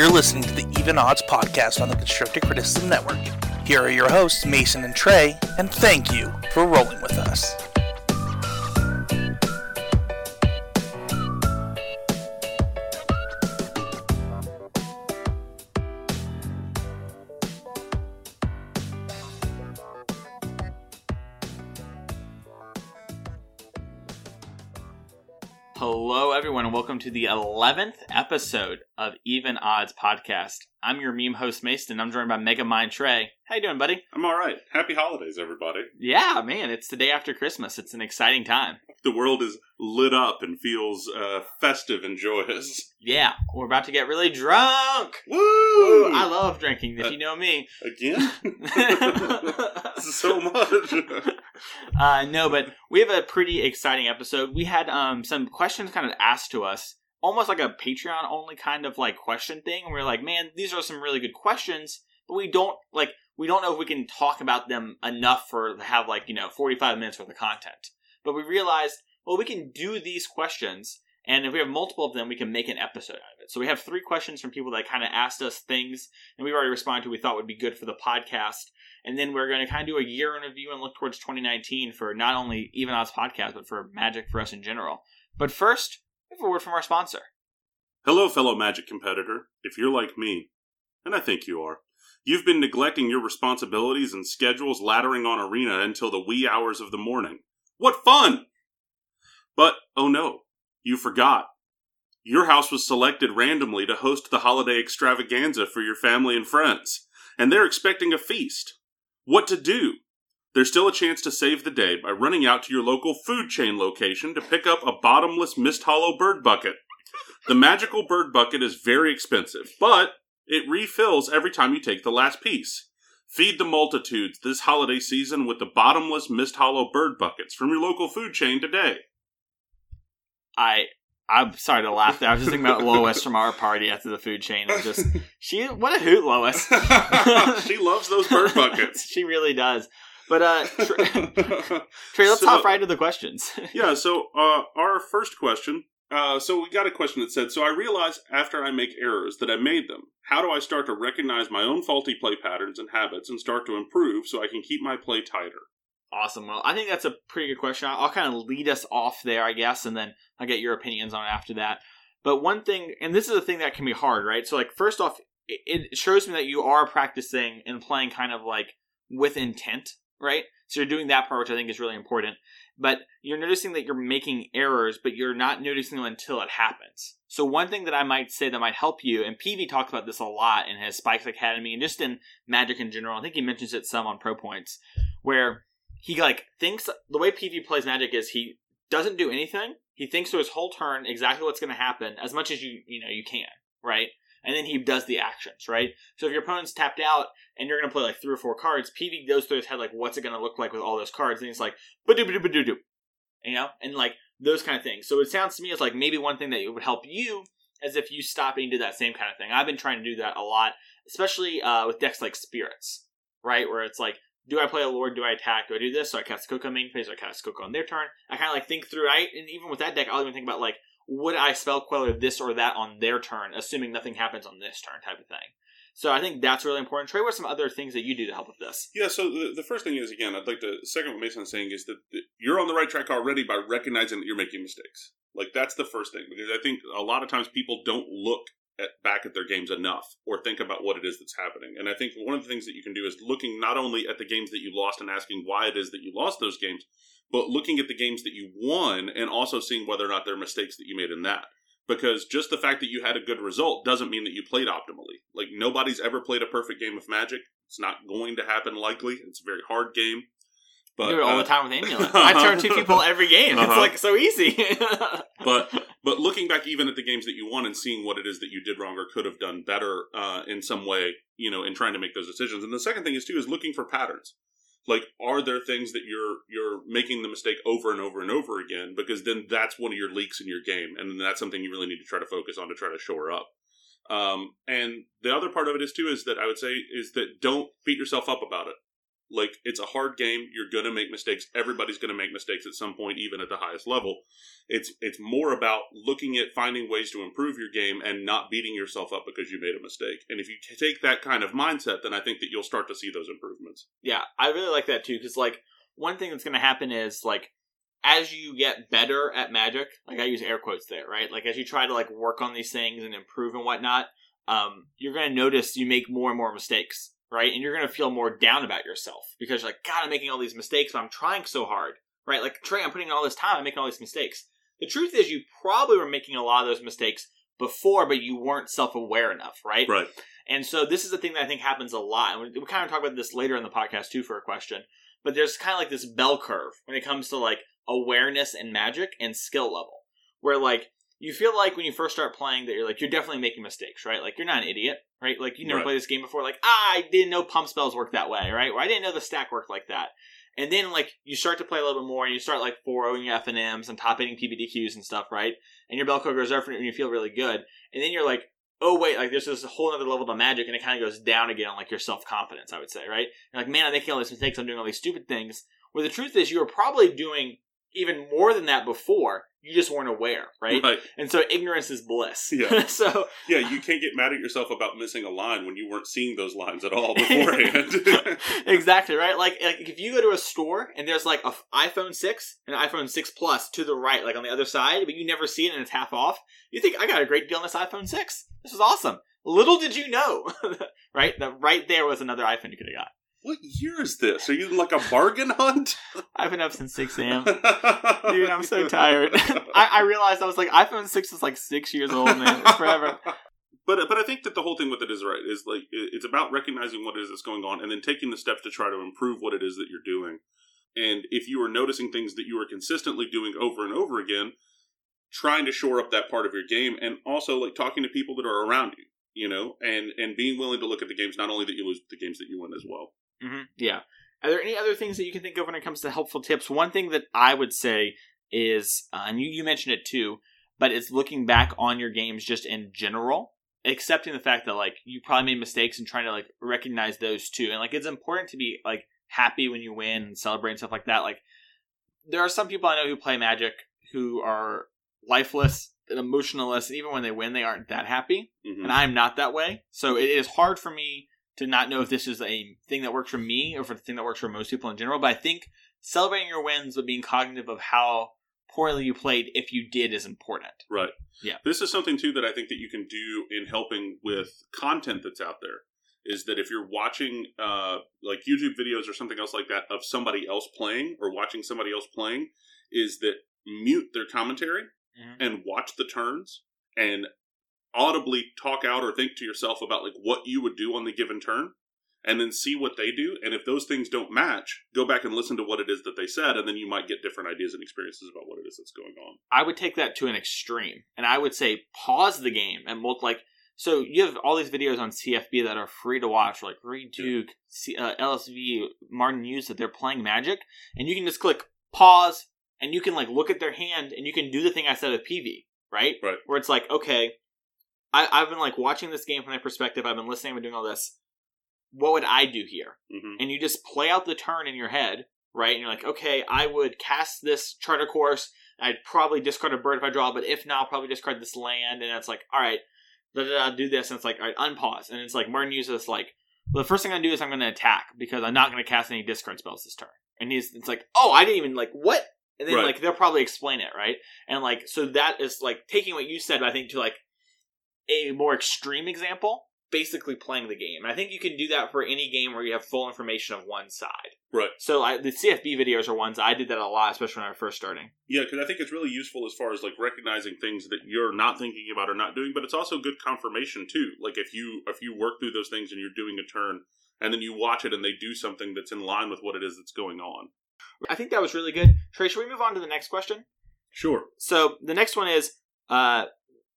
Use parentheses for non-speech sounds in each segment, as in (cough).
You're listening to the Even Odds podcast on the Constructive Criticism Network. Here are your hosts, Mason and Trey, and thank you for rolling with us. To the 11th episode of Even Odds Podcast. I'm your meme host, Mason, and I'm joined by Mega Mind Trey. How you doing, buddy? I'm all right. Happy holidays, everybody. Yeah, man, it's the day after Christmas. It's an exciting time. The world is lit up and feels uh, festive and joyous. Yeah, we're about to get really drunk. Woo! I love drinking, if you know me. Again? (laughs) (laughs) so much. uh, no, but we have a pretty exciting episode. We had um, some questions kind of asked to us, almost like a Patreon only kind of like question thing. And we are like, man, these are some really good questions, but we don't like we don't know if we can talk about them enough for to have like you know 45 minutes worth of content. But we realized, well, we can do these questions. And if we have multiple of them, we can make an episode out of it. So we have three questions from people that kind of asked us things, and we've already responded to we thought would be good for the podcast. And then we're going to kind of do a year in review and look towards 2019 for not only Even Odds podcast, but for Magic for us in general. But first, we have a word from our sponsor. Hello, fellow Magic competitor. If you're like me, and I think you are, you've been neglecting your responsibilities and schedules laddering on Arena until the wee hours of the morning. What fun! But, oh no, you forgot. Your house was selected randomly to host the holiday extravaganza for your family and friends, and they're expecting a feast. What to do? There's still a chance to save the day by running out to your local food chain location to pick up a bottomless Mist Hollow bird bucket. The magical bird bucket is very expensive, but it refills every time you take the last piece. Feed the multitudes this holiday season with the bottomless Mist Hollow bird buckets from your local food chain today. I I'm sorry to laugh there. I was just thinking about Lois from our party after the food chain. And just (laughs) she, what a hoot, Lois. (laughs) she loves those (laughs) bird buckets. she really does. But uh, (laughs) Trey, Trey let's so, hop right into the questions. (laughs) yeah. So uh, our first question. Uh, so we got a question that said, "So I realize after I make errors that I made them. How do I start to recognize my own faulty play patterns and habits and start to improve so I can keep my play tighter?" Awesome. Well, I think that's a pretty good question. I'll, I'll kind of lead us off there, I guess, and then I'll get your opinions on it after that. But one thing, and this is a thing that can be hard, right? So, like, first off, it, it shows me that you are practicing and playing kind of like with intent, right? So you're doing that part, which I think is really important. But you're noticing that you're making errors, but you're not noticing them until it happens. So one thing that I might say that might help you, and PV talks about this a lot in his Spikes Academy and just in Magic in general. I think he mentions it some on Pro Points, where he like thinks the way PV plays Magic is he doesn't do anything. He thinks through his whole turn exactly what's going to happen as much as you you know you can, right? And then he does the actions, right? So if your opponent's tapped out and you're going to play like three or four cards, PV goes through his head like, what's it going to look like with all those cards? And he's like, ba do ba do do you know, and like those kind of things. So it sounds to me as like maybe one thing that would help you as if you stop and did that same kind of thing. I've been trying to do that a lot, especially uh, with decks like Spirits, right? Where it's like do I play a lord? Do I attack? Do I do this? So I cast Coco main phase, or I cast Coco on their turn. I kind of like think through. I and even with that deck, I'll even think about like, would I spell queller this or that on their turn, assuming nothing happens on this turn, type of thing. So I think that's really important. Trey, what are some other things that you do to help with this? Yeah, so the, the first thing is again, I'd like to second what Mason's saying is that you're on the right track already by recognizing that you're making mistakes. Like that's the first thing because I think a lot of times people don't look at, back at their games enough or think about what it is that's happening. And I think one of the things that you can do is looking not only at the games that you lost and asking why it is that you lost those games, but looking at the games that you won and also seeing whether or not there are mistakes that you made in that. Because just the fact that you had a good result doesn't mean that you played optimally. Like nobody's ever played a perfect game of Magic. It's not going to happen likely. It's a very hard game. But, do it all uh, the time with Amulet. (laughs) I turn two people every game. Uh-huh. It's like so easy. (laughs) but but looking back even at the games that you won and seeing what it is that you did wrong or could have done better uh, in some way, you know, in trying to make those decisions. And the second thing is too is looking for patterns. Like, are there things that you're you're making the mistake over and over and over again? Because then that's one of your leaks in your game, and that's something you really need to try to focus on to try to shore up. Um, and the other part of it is too is that I would say is that don't beat yourself up about it Like it's a hard game. You're gonna make mistakes. Everybody's gonna make mistakes at some point, even at the highest level. It's it's more about looking at finding ways to improve your game and not beating yourself up because you made a mistake. And if you take that kind of mindset, then I think that you'll start to see those improvements. Yeah, I really like that too because like one thing that's going to happen is like as you get better at magic, like I use air quotes there, right? Like as you try to like work on these things and improve and whatnot, um, you're going to notice you make more and more mistakes, right? And you're going to feel more down about yourself because like, God, I'm making all these mistakes, but I'm trying so hard, right? Like Trey, I'm putting in all this time, I'm making all these mistakes. The truth is, you probably were making a lot of those mistakes before, but you weren't self aware enough, right? Right. And so this is the thing that I think happens a lot. And we, we kind of talk about this later in the podcast too for a question. But there's kind of like this bell curve when it comes to like awareness and magic and skill level, where like you feel like when you first start playing that you're like you're definitely making mistakes, right? Like you're not an idiot, right? Like you never Right. played this game before, like ah, I didn't know pump spells work that way, right? Or I didn't know the stack worked like that. And then like you start to play a little bit more, and you start like 4 your F and M's and top hitting PPTQs and stuff, right? And your bell curve goes up, and you feel really good. And then you're like, oh wait, like there's this whole other level to magic, and it kind of goes down again on like your self confidence. I would say, right? You're like, man, I'm making all these mistakes. I'm doing all these stupid things. Where the truth is, you were probably doing even more than that before. You just weren't aware, right? Right. And so ignorance is bliss. Yeah. (laughs) so Yeah, you can't get mad at yourself about missing a line when you weren't seeing those lines at all (laughs) beforehand. (laughs) exactly right. Like, like if you go to a store and there's like an iPhone six and an iPhone six Plus to the right, like on the other side, but you never see it and it's half off, you think I got a great deal on this iPhone six. This is awesome. Little did you know, right? That right there was another iPhone you could have got. What year is this? Are you in like a bargain hunt? (laughs) I've been up since six a.m. (laughs) Dude, I'm so tired. (laughs) I, I realized I was like, iPhone six is like six years old, man. It's forever. But but I think that the whole thing with it is right. Is like it's about recognizing what it is that's going on, and then taking the steps to try to improve what it is that you're doing. And if you are noticing things that you are consistently doing over and over again, trying to shore up that part of your game, and also like talking to people that are around you, you know, and and being willing to look at the games not only that you lose, but the games that you win as well. Hmm Yeah. Are there any other things that you can think of when it comes to helpful tips? One thing that I would say is, uh, and you, you mentioned it too, but it's looking back on your games just in general, accepting the fact that like you probably made mistakes and trying to like recognize those too. And like it's important to be like happy when you win and celebrate and stuff like that. Like there are some people I know who play Magic who are lifeless and emotionless, and even when they win, they aren't that happy Mhm. and I'm not that way. So it is hard for me to not know if this is a thing that works for me or for the thing that works for most people in general. But I think celebrating your wins but being cognitive of how poorly you played, if you did, is important. Right. Yeah. This is something too that I think that you can do in helping with content that's out there. Is that if you're watching uh, like YouTube videos or something else like that of somebody else playing or watching somebody else playing, is that mute their commentary Mhm. and watch the turns and audibly talk out or think to yourself about like what you would do on the given turn and then see what they do and if those things don't match go back and listen to what it is that they said and then you might get different ideas and experiences about what it is that's going on I would take that to an extreme, and I would say pause the game and look like. So you have all these videos on CFB that are free to watch, like Reid Duke, C- uh, LSV, Martin Juza, that they're playing Magic, and you can just click pause, and you can like look at their hand, and you can do the thing I said with PV, right? Right. Where it's like, okay, I, I've been like watching this game from their perspective. I've been listening. I've been doing all this. What would I do here? hmm and you just play out the turn in your head, right? And you're like, okay, I would cast this Chart a Course. I'd probably discard a bird if I draw, but if not, I'll probably discard this land. And it's like, all right, da da da, do this. And it's like, all right, unpause. And it's like Martin uses like, well, the first thing I'm do is I'm gonna attack because I'm not gonna cast any discard spells this turn. And he's, it's like, oh, I didn't even like what? And then Right. like they'll probably explain it, right? And like so that is like taking what you said, I think, to like a more extreme example, basically playing the game. And I think you can do that for any game where you have full information of one side. Right. So I, the CFB videos are ones I did that a lot, especially when I was first starting. Yeah, because I think it's really useful as far as like recognizing things that you're not thinking about or not doing, but it's also good confirmation too. Like if you if you work through those things and you're doing a turn, and then you watch it and they do something that's in line with what it is that's going on. I think that was really good. Trey, should we move on to the next question? Sure. So the next one is uh,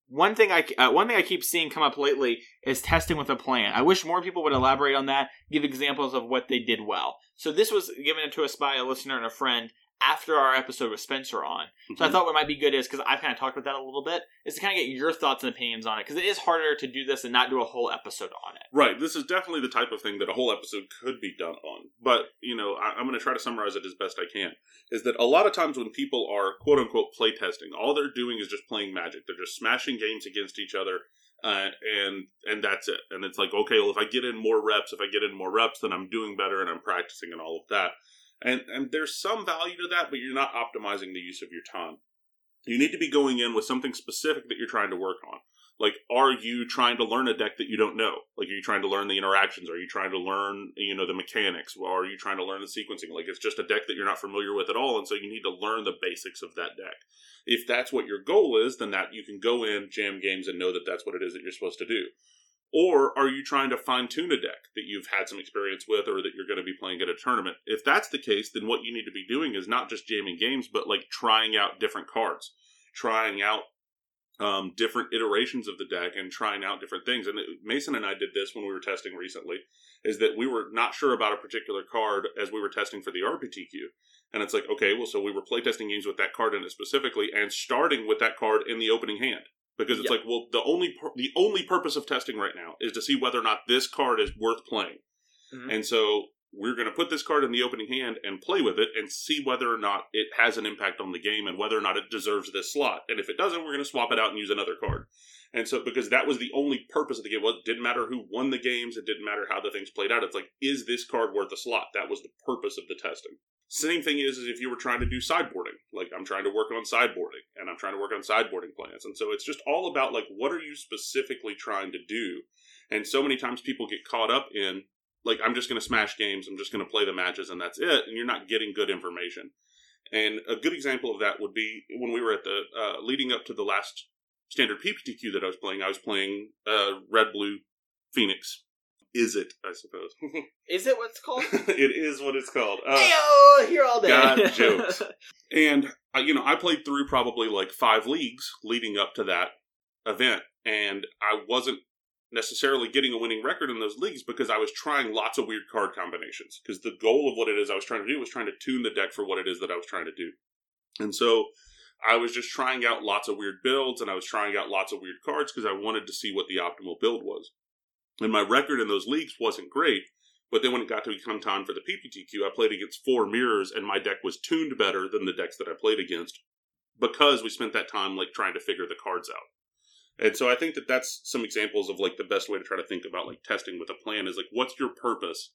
one thing I uh, one thing I keep seeing come up lately is testing with a plan. I wish more people would elaborate on that, give examples of what they did well. So this was given to us by a listener and a friend after our episode with Spencer on. So I Mhm. thought what might be good is because I've kind of talked about that a little bit, is to kind of get your thoughts and opinions on it because it is harder to do this and not do a whole episode on it. Right. This is definitely the type of thing that a whole episode could be done on. But, you know, I, I'm going to try to summarize it as best I can. Is that a lot of times when people are quote unquote playtesting, all they're doing is just playing magic. They're just smashing games against each other. Uh, and and that's it. And it's like, okay, well, if I get in more reps, if I get in more reps, then I'm doing better and I'm practicing and all of that. And and there's some value to that, but you're not optimizing the use of your time. You need to be going in with something specific that you're trying to work on. Like, are you trying to learn a deck that you don't know? Like, are you trying to learn the interactions? Are you trying to learn, you know, the mechanics? Or are you trying to learn the sequencing? Like, it's just a deck that you're not familiar with at all, and so you need to learn the basics of that deck. If that's what your goal is, then that you can go in, jam games, and know that that's what it is that you're supposed to do. Or are you trying to fine tune a deck that you've had some experience with or that you're going to be playing at a tournament? If that's the case, then what you need to be doing is not just jamming games, but like trying out different cards, trying out um, different iterations of the deck and trying out different things. And it, Mason and I did this when we were testing recently, is that we were not sure about a particular card as we were testing for the RPTQ. And it's like, okay, well, so we were playtesting games with that card in it specifically and starting with that card in the opening hand. Because it's Yep. like, well, the only pur- the only purpose of testing right now is to see whether or not this card is worth playing. Mhm. And so we're going to put this card in the opening hand and play with it and see whether or not it has an impact on the game and whether or not it deserves this slot. And if it doesn't, we're going to swap it out and use another card. And so, because that was the only purpose of the game, well, it didn't matter who won the games, it didn't matter how the things played out. It's like, is this card worth a slot? That was the purpose of the testing. Same thing is, is if you were trying to do sideboarding. Like, I'm trying to work on sideboarding, and I'm trying to work on sideboarding plans. And so it's just all about, like, what are you specifically trying to do? And so many times people get caught up in, like I'm just going to smash games, I'm just going to play the matches, and that's it. And you're not getting good information. And a good example of that would be when we were at the uh, leading up to the last standard PPTQ that I was playing. I was playing uh, Red Blue Phoenix. Is it? I suppose (laughs) Is it what's called? (laughs) it is what it's called. Uh, Heyo, here all day. God, (laughs) jokes. and uh, you know, I played through probably like five leagues leading up to that event, and I wasn't necessarily getting a winning record in those leagues because I was trying lots of weird card combinations. Because the goal of what it is I was trying to do was trying to tune the deck for what it is that I was trying to do, and so I was just trying out lots of weird builds, and I was trying out lots of weird cards because I wanted to see what the optimal build was. And my record in those leagues wasn't great, but then when it got to become time for the PPTQ, I played against four mirrors, and my deck was tuned better than the decks that I played against because we spent that time like trying to figure the cards out. And so I think that that's some examples of like the best way to try to think about like testing with a plan is like what's your purpose,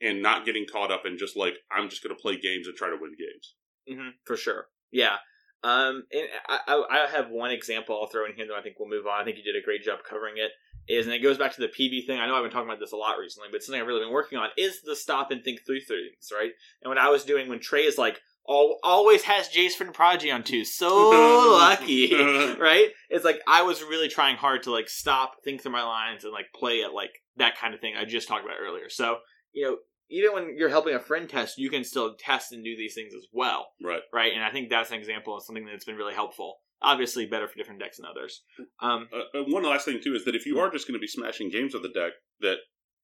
and not getting caught up in just like I'm just going to play games and try to win games. hmm for sure. Yeah. Um, and I, I, I have one example I'll throw in here that I think we'll move on. I think you did a great job covering it. Is and it goes back to the PV thing. I know I've been talking about this a lot recently, but something I've really been working on is the stop and think through things, right? And what I was doing when Trey is like, all, always has Jace Vryn's Prodigy on two, so (laughs) lucky, (laughs) right? It's like I was really trying hard to like stop, think through my lines, and like play it like that kind of thing I just talked about earlier. So you know, even when you're helping a friend test, you can still test and do these things as well Right. right? And I think that's an example of something that's been really helpful. Obviously, better for different decks than others. Um, Uh, uh, one last thing too is that if you are just going to be smashing games with the deck, that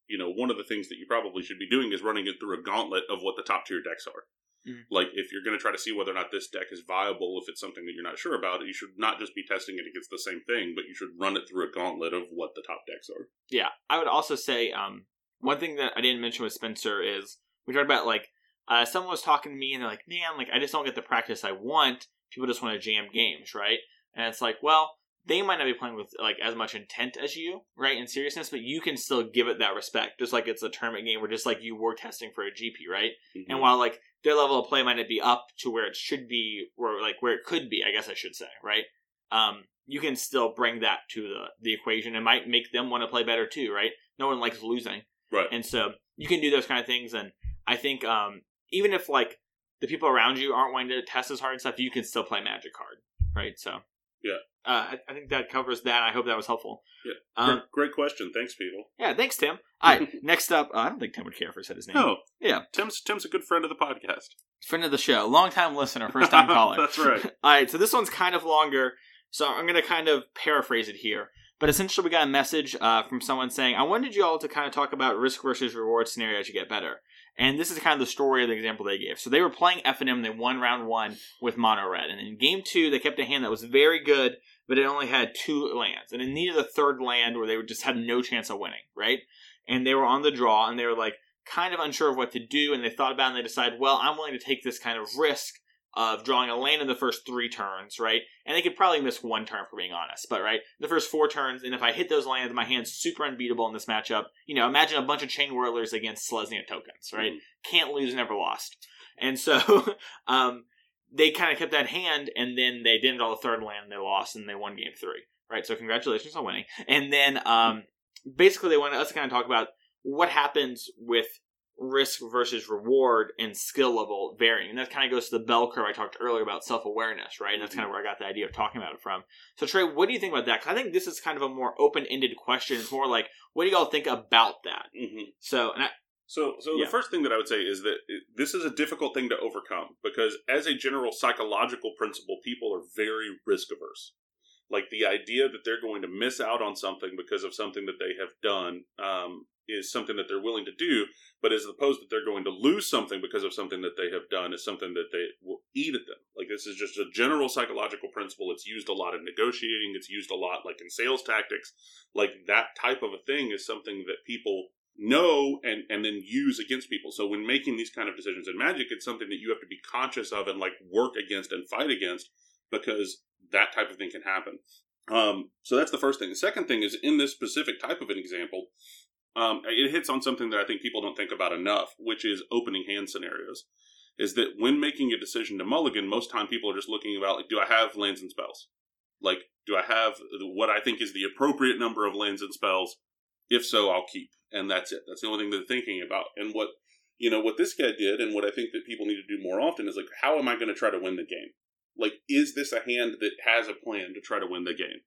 you know one of the things that you probably should be doing is running it through a gauntlet of what the top tier decks are. Mhm. Like if you're going to try to see whether or not this deck is viable, if it's something that you're not sure about, you should not just be testing it against the same thing, but you should run it through a gauntlet of what the top decks are. yeah, I would also say um, one thing that I didn't mention with Spencer is we talked about like uh, someone was talking to me and they're like, "Man, like I just don't get the practice I want." People just want to jam games, right? And it's like, well, they might not be playing with like as much intent as you, right, in seriousness, but you can still give it that respect, just like it's a tournament game, or just like you were testing for a GP, right? And while like their level of play might not be up to where it should be, or like where it could be, I guess I should say, right? Um, you can still bring that to the the equation. It might make them want to play better too, right? No one likes losing, right, and so you can do those kind of things. And I think um, even if like the people around you aren't wanting to test as hard and stuff, you can still play Magic hard, right? So Yeah. uh, I, I think that covers that. I hope that was helpful. Yeah. Um, great, great question. Thanks, people. yeah. Thanks, Tim. All right. (laughs) next up, uh, I don't think Tim would care if I said his name. No, Yeah. Tim's Tim's a good friend of the podcast. friend of the show, long time listener, (laughs) first time caller. That's right. (laughs) All right, so this one's kind of longer, so I'm going to kind of paraphrase it here. But essentially, we got a message uh, from someone saying, I wanted you all to kind of talk about risk versus reward scenarios to get better. And this is kind of the story of the example they gave. So they were playing F and M. They won round one with mono red, and in game two they kept a hand that was very good, but it only had two lands, and it needed a third land where they just had no chance of winning, right? And they were on the draw, and they were like kind of unsure of what to do, and they thought about it and they decided, well, I'm willing to take this kind of risk of drawing a land in the first three turns, right? And they could probably miss one turn for being honest, but right, the first four turns, and if I hit those lands, my hand's super unbeatable in this matchup. You know, imagine a bunch of Chainwhirlers against Selesnya tokens, right? Mhm. Can't lose, never lost. And so, (laughs) um, they kind of kept that hand, and then they didn't draw the third land, and they lost, and they won game three, right? So congratulations on winning. And then, um, basically, they wanted us to kind of talk about what happens with risk versus reward and skill level varying. And that kind of goes to the bell curve I talked earlier about self awareness, right? And that's kind of where I got the idea of talking about it from. So, Trey, what do you think about that? 'Cause I think this is kind of a more open ended question. It's more like, what do y'all think about that? hmm So, and I, So, so Yeah. the first thing that I would say is that this is a difficult thing to overcome because, as a general psychological principle, people are very risk averse. Like the idea that they're going to miss out on something because of something that they have done um, is something that they're willing to do, but as opposed that they're going to lose something because of something that they have done is something that they will eat at them. Like this is just a general psychological principle. It's used a lot in negotiating. It's used a lot like in sales tactics. Like that type of a thing is something that people know and and then use against people. So when making these kind of decisions in Magic, it's something that you have to be conscious of and like work against and fight against because that type of thing can happen. Um, so that's the first thing. The second thing is in this specific type of an example, um, it hits on something that I think people don't think about enough, which is opening hand scenarios. Is that when making a decision to mulligan, most time people are just looking about like, do I have lands and spells? Like, do I have what I think is the appropriate number of lands and spells? If so, I'll keep, and that's it. That's the only thing they're thinking about. And what you know, what this guy did, and what I think that people need to do more often is like, how am I going to try to win the game? Like, is this a hand that has a plan to try to win the game?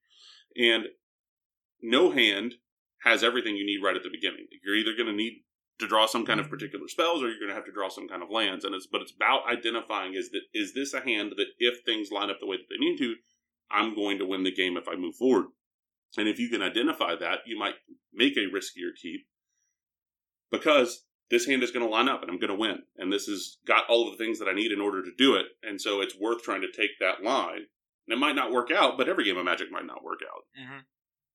And no hand has everything you need right at the beginning. You're either going to need to draw some kind of mm-hmm. particular spells, or you're going to have to draw some kind of lands. And it's but it's about identifying is that is this a hand that if things line up the way that they need to, I'm going to win the game if I move forward. And if you can identify that, you might make a riskier keep because this hand is going to line up and I'm going to win. And this has got all of the things that I need in order to do it. And so it's worth trying to take that line. And it might not work out, but every game of Magic might not work out.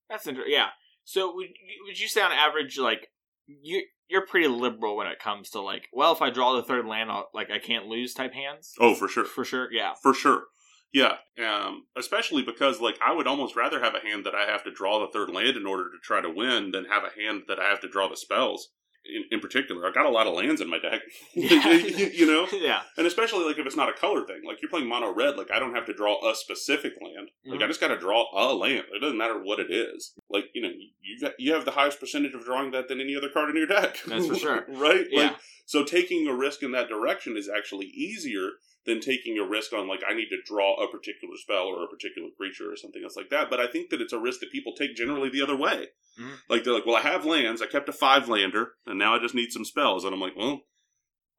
that's interesting. Yeah. So, would, would you say on average, like, you, you're pretty liberal when it comes to, like, well, if I draw the third land, I'll, like, I can't lose type hands? Oh, for sure. For sure, yeah. For sure. Yeah. Um, especially because, like, I would almost rather have a hand that I have to draw the third land in order to try to win than have a hand that I have to draw the spells. In, in particular, I've got a lot of lands in my deck. (laughs) (laughs) you, you know? (laughs) yeah. And especially like if it's not a color thing, like you're playing mono red, like I don't have to draw a specific land. Like I mm-hmm. just got to draw a land. It doesn't matter what it is. Like you know, you got, you have the highest percentage of drawing that than any other card in your deck. That's for sure. right? Yeah. Like, so taking a risk in that direction is actually easier than taking a risk on like I need to draw a particular spell or a particular creature or something else like that. But I think that it's a risk that people take generally the other way. Mhm. Like they're like, well, I have lands. I kept a five lander, and now I just need some spells. And I'm like, well,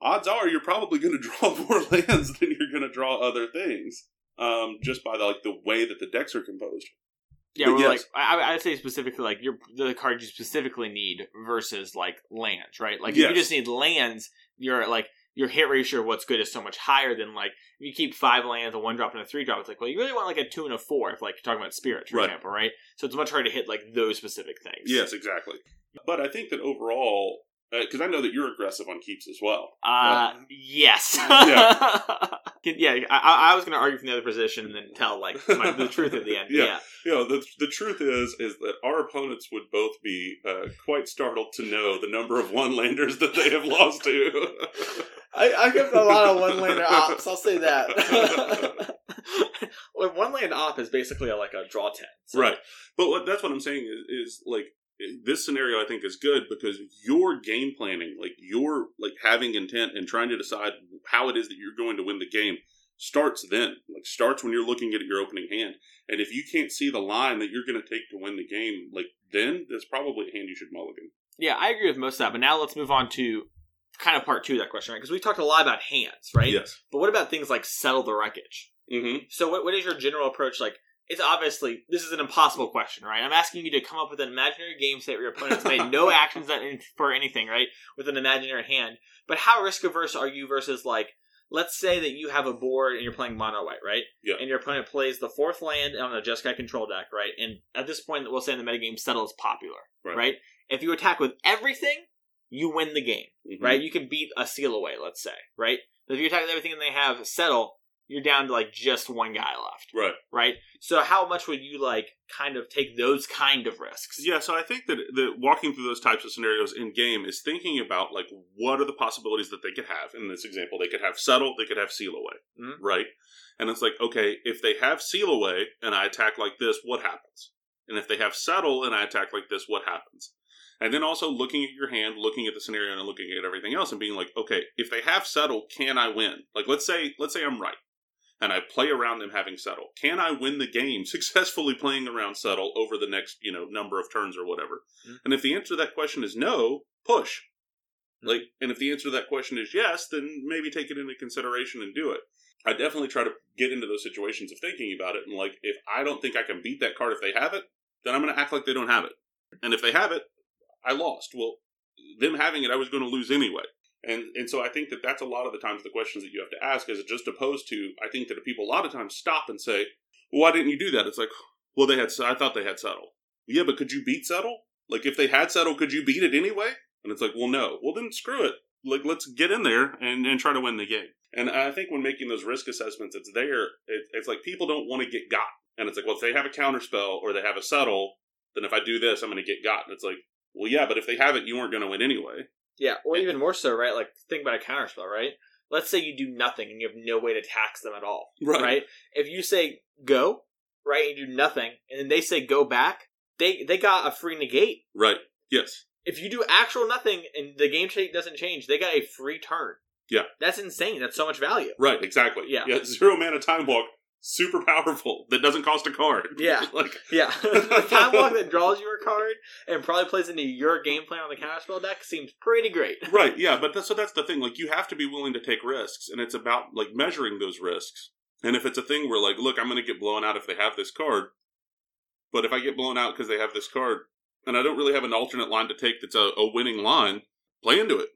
odds are you're probably going (laughs) to draw more lands than you're going to draw other things. Um, just by the, like the way that the decks are composed. Yeah, yes. like I, I'd say specifically like you're the card you specifically need versus like lands, right? Like if you just need lands, you're like your hit ratio of what's good is so much higher than like if you keep five lands, a one drop, and a three drop. It's like well, you really want like a two and a four if like you're talking about spirits, for Right. example, right? So it's much harder to hit like those specific things. Yes, exactly. But I think that overall, because I know that you're aggressive on keeps as well. Uh, yes. (laughs) Yeah. (laughs) yeah. I, I was going to argue from the other position and then tell like my, the (laughs) truth at the end. Yeah. yeah. you know, the, the truth is is that our opponents would both be uh, quite startled to know the number of one landers that they have lost to. I, I give a lot of one lander ops. I'll say that. well, one land op is basically a, like a draw ten. So- right, but what, that's what I'm saying is, is like this scenario. I think is good because your game planning, like your like having intent and trying to decide how it is that you're going to win the game, starts then. Like starts when you're looking at your opening hand, and if you can't see the line that you're going to take to win the game, like then that's probably a hand you should mulligan. Yeah, I agree with most of that. But now let's move on to kind of part two of that question, right? Because we talked a lot about hands, right? Yes. But what about things like settle the wreckage? Mm-hmm. So what, what is your general approach? Like, it's obviously this is an impossible question, right? I'm asking you to come up with an imaginary game state where your opponent's made no (laughs) actions for anything, right? With an imaginary hand. But how risk averse are you versus like let's say that you have a board and you're playing mono white, right? Yeah. And your opponent plays the fourth land on a Jeskai control deck, right? And at this point, we'll say in the metagame, settle is popular, Right. right? If you attack with everything, you win the game, Mhm. right? You can beat a seal away, let's say, right? But if you attack with everything and they have settle, you're down to like just one guy left, Right. right? So how much would you like kind of take those kind of risks? Yeah, so I think that the walking through those types of scenarios in game is thinking about like what are the possibilities that they could have. In this example, they could have settle, they could have seal away, Mhm. right? And it's like, okay, if they have seal away and I attack like this, what happens? And if they have settle and I attack like this, what happens? And then also looking at your hand, looking at the scenario, and looking at everything else, and being like, okay, if they have settle, can I win? Like, let's say, let's say I'm right, and I play around them having settle. Can I win the game (laughs) successfully playing around settle over the next, you know, number of turns or whatever? Mhm. And if the answer to that question is no, push. Mhm. Like, and if the answer to that question is yes, then maybe take it into consideration and do it. I definitely try to get into those situations of thinking about it, and like, if I don't think I can beat that card if they have it, then I'm going to act like they don't have it. And if they have it, I lost. Well, them having it, I was going to lose anyway. And and so I think that that's a lot of the times the questions that you have to ask is just opposed to I think that people a lot of times stop and say, well, why didn't you do that? It's like, well, they had I thought they had settle. Yeah, but could you beat settle? Like if they had settle, could you beat it anyway? And it's like, well, no. Well, then screw it. Like let's get in there and, and try to win the game. And I think when making those risk assessments, it's there. It, it's like people don't want to get got. And it's like, well, if they have a counter spell or they have a settle, then if I do this, I'm going to get got. And it's like, well, yeah, but if they have it, you weren't going to win anyway. Yeah, or even more so, right? Like think about a counterspell, right? Let's say you do nothing and you have no way to tax them at all, right? If you say go, right, and you do nothing, and then they say go back, they they got a free negate. Right. Yes. If you do actual nothing and the game state doesn't change, they got a free turn. Yeah. That's insane. That's so much value. Right. Exactly. Yeah. Yeah. (laughs) Zero mana time walk. Super powerful. (laughs) That doesn't cost a card. (laughs) Yeah. like Yeah. (laughs) the time walk that draws you a card and probably plays into your game plan on the counterspell deck seems pretty great. right. Yeah. But that's, so that's the thing. Like you have to be willing to take risks, and it's about like measuring those risks. And if it's a thing where like, look, I'm going to get blown out if they have this card, but if I get blown out because they have this card, and I don't really have an alternate line to take that's a, a winning line, play into it.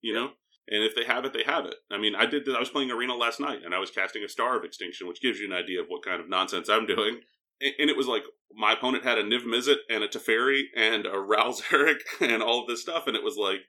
You know. And if they have it, they have it. I mean, I did. I was playing Arena last night, and I was casting a Star of Extinction, which gives you an idea of what kind of nonsense I'm doing. And, and it was like my opponent had a Niv Mizzet and a Teferi and a Ral Zarek (laughs) and all of this stuff, and it was like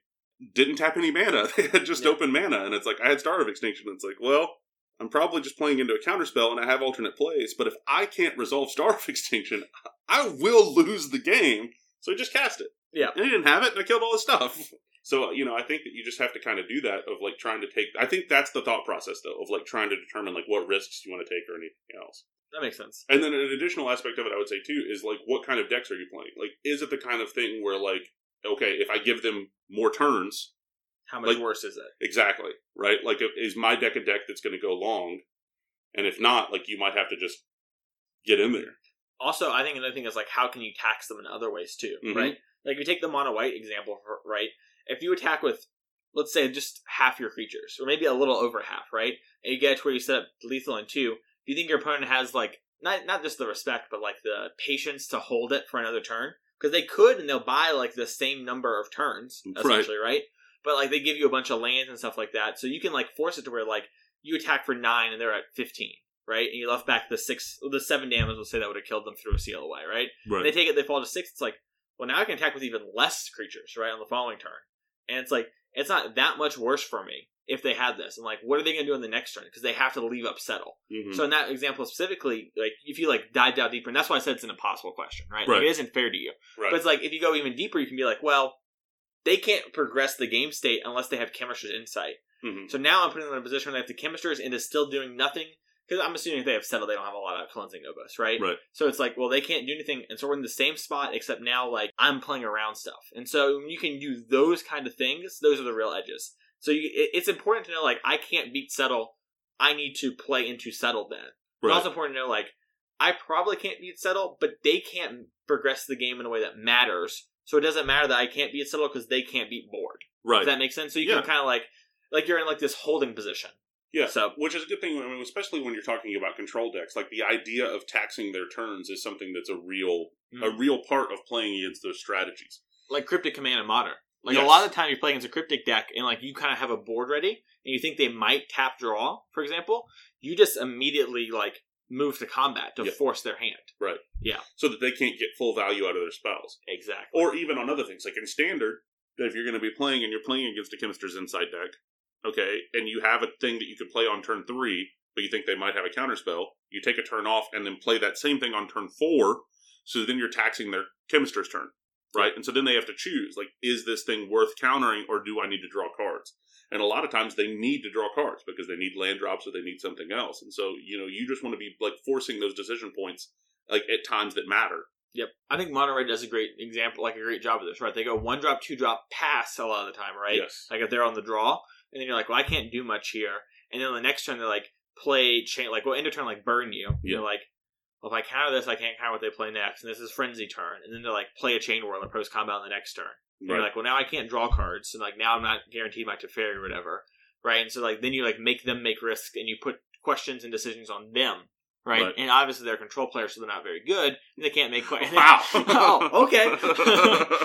didn't tap any mana. (laughs) They had just Yeah. open mana, and it's like I had Star of Extinction. And it's like, well, I'm probably just playing into a counterspell, and I have alternate plays. But if I can't resolve Star of Extinction, I will lose the game. So I just cast it. Yeah. and I didn't have it, and I killed all the stuff. So you know, I think that you just have to kind of do that of like trying to take. I think that's the thought process though of like trying to determine like what risks you want to take or anything else. That makes sense. And then an additional aspect of it, I would say too, is like what kind of decks are you playing? Like, is it the kind of thing where like, okay, if I give them more turns, How much Like- worse is it? exactly right? Like, is my deck a deck that's going to go long? And if not, like, you might have to just get in there. Also, I think another thing is like how can you tax them in other ways too, Mhm. right? Like if you take the mono white example, right? If you attack with, let's say, just half your creatures, or maybe a little over half, right? And you get to where you set up lethal in two, do you think your opponent has like not not just the respect, but like the patience to hold it for another turn? Because they could, and they'll buy like the same number of turns, essentially, right? But like they give you a bunch of lands and stuff like that, so you can like force it to where like you attack for nine and they're at fifteen, right? And you left back the six, the seven damage. Let's say that would have killed them through a seal away, right? Right. They take it, they fall to six. It's like, well, now I can attack with even less creatures, right, on the following turn. And it's like, it's not that much worse for me if they had this. And like, what are they going to do on the next turn? Because they have to leave up settle. Mhm. So in that example specifically, like if you like dive down deeper, and that's why I said it's an impossible question, right? Right. Like, it isn't fair to you. right. But it's like if you go even deeper, you can be like, well, they can't progress the game state unless they have Chemister's insight. Mhm. So now I'm putting them in a position where they have the Chemister's Insight still doing nothing. Because I'm assuming if they have settled, they don't have a lot of Cleansing Novas, right? Right. So it's like, well, they can't do anything, and so we're in the same spot, except now like I'm playing around stuff, and so when you can do those kind of things, those are the real edges. So you, it, it's important to know like I can't beat settle, I need to play into settle then. It's Right. also important to know like I probably can't beat settle, but they can't progress the game in a way that matters. So it doesn't matter that I can't beat settle because they can't beat board. right. Does that make sense? So you Yeah. can kind of like like you're in like this holding position. Yeah, So- which is a good thing, I mean, especially when you're talking about control decks. Like the idea of taxing their turns is something that's a real a Mm. real part of playing against those strategies. like cryptic command and modern. Like Yes. a lot of the time you're playing against a cryptic deck and like you kind of have a board ready and you think they might tap draw, for example, you just immediately like move to combat to Yep. force their hand. Right. Yeah. So that they can't get full value out of their spells. Exactly. Or even on other things, like in standard, if you're going to be playing and you're playing against a Chemister's Insight deck, okay, and you have a thing that you could play on turn three, but you think they might have a counterspell, you take a turn off and then play that same thing on turn four, so then you're taxing their chemist's turn, right? And so then they have to choose, like, is this thing worth countering or do I need to draw cards? And a lot of times they need to draw cards because they need land drops or they need something else. And so, you know, you just want to be like forcing those decision points like at times that matter. Yep. I think Mono Red does a great example, like a great job of this, right? They go one drop, two drop, pass a lot of the time, right? Yes. Like if they're on the draw, and then you're like, well, I can't do much here. And then the next turn they're like, play chain, like, well, end of turn, like, burn you. Yeah. You're like, well, if I counter this, I can't counter what they play next. And this is frenzy turn. And then they're like, play a chain whirl and post combat on the next turn. And You're like, well, now I can't draw cards. And like, now I'm not guaranteed my Teferi or whatever. Right. And so, like, then you like make them make risk and you put questions and decisions on them. Right. Right. And obviously they're control players, so they're not very good. And they can't make questions. Wow. (laughs) oh, okay.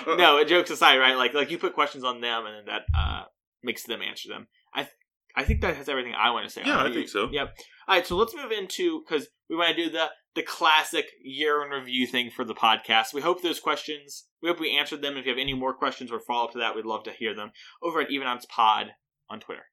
(laughs) (laughs) no, jokes aside, right? Like, like you put questions on them, and then that uh, makes them answer them. I, th- I think that has everything I want to say. Yeah, on I think so. Yep. All right, so let's move into because we want to do the the classic year in review thing for the podcast. We hope those questions. We hope we answered them. If you have any more questions or follow up to that, we'd love to hear them over at Even Odds Pod on Twitter.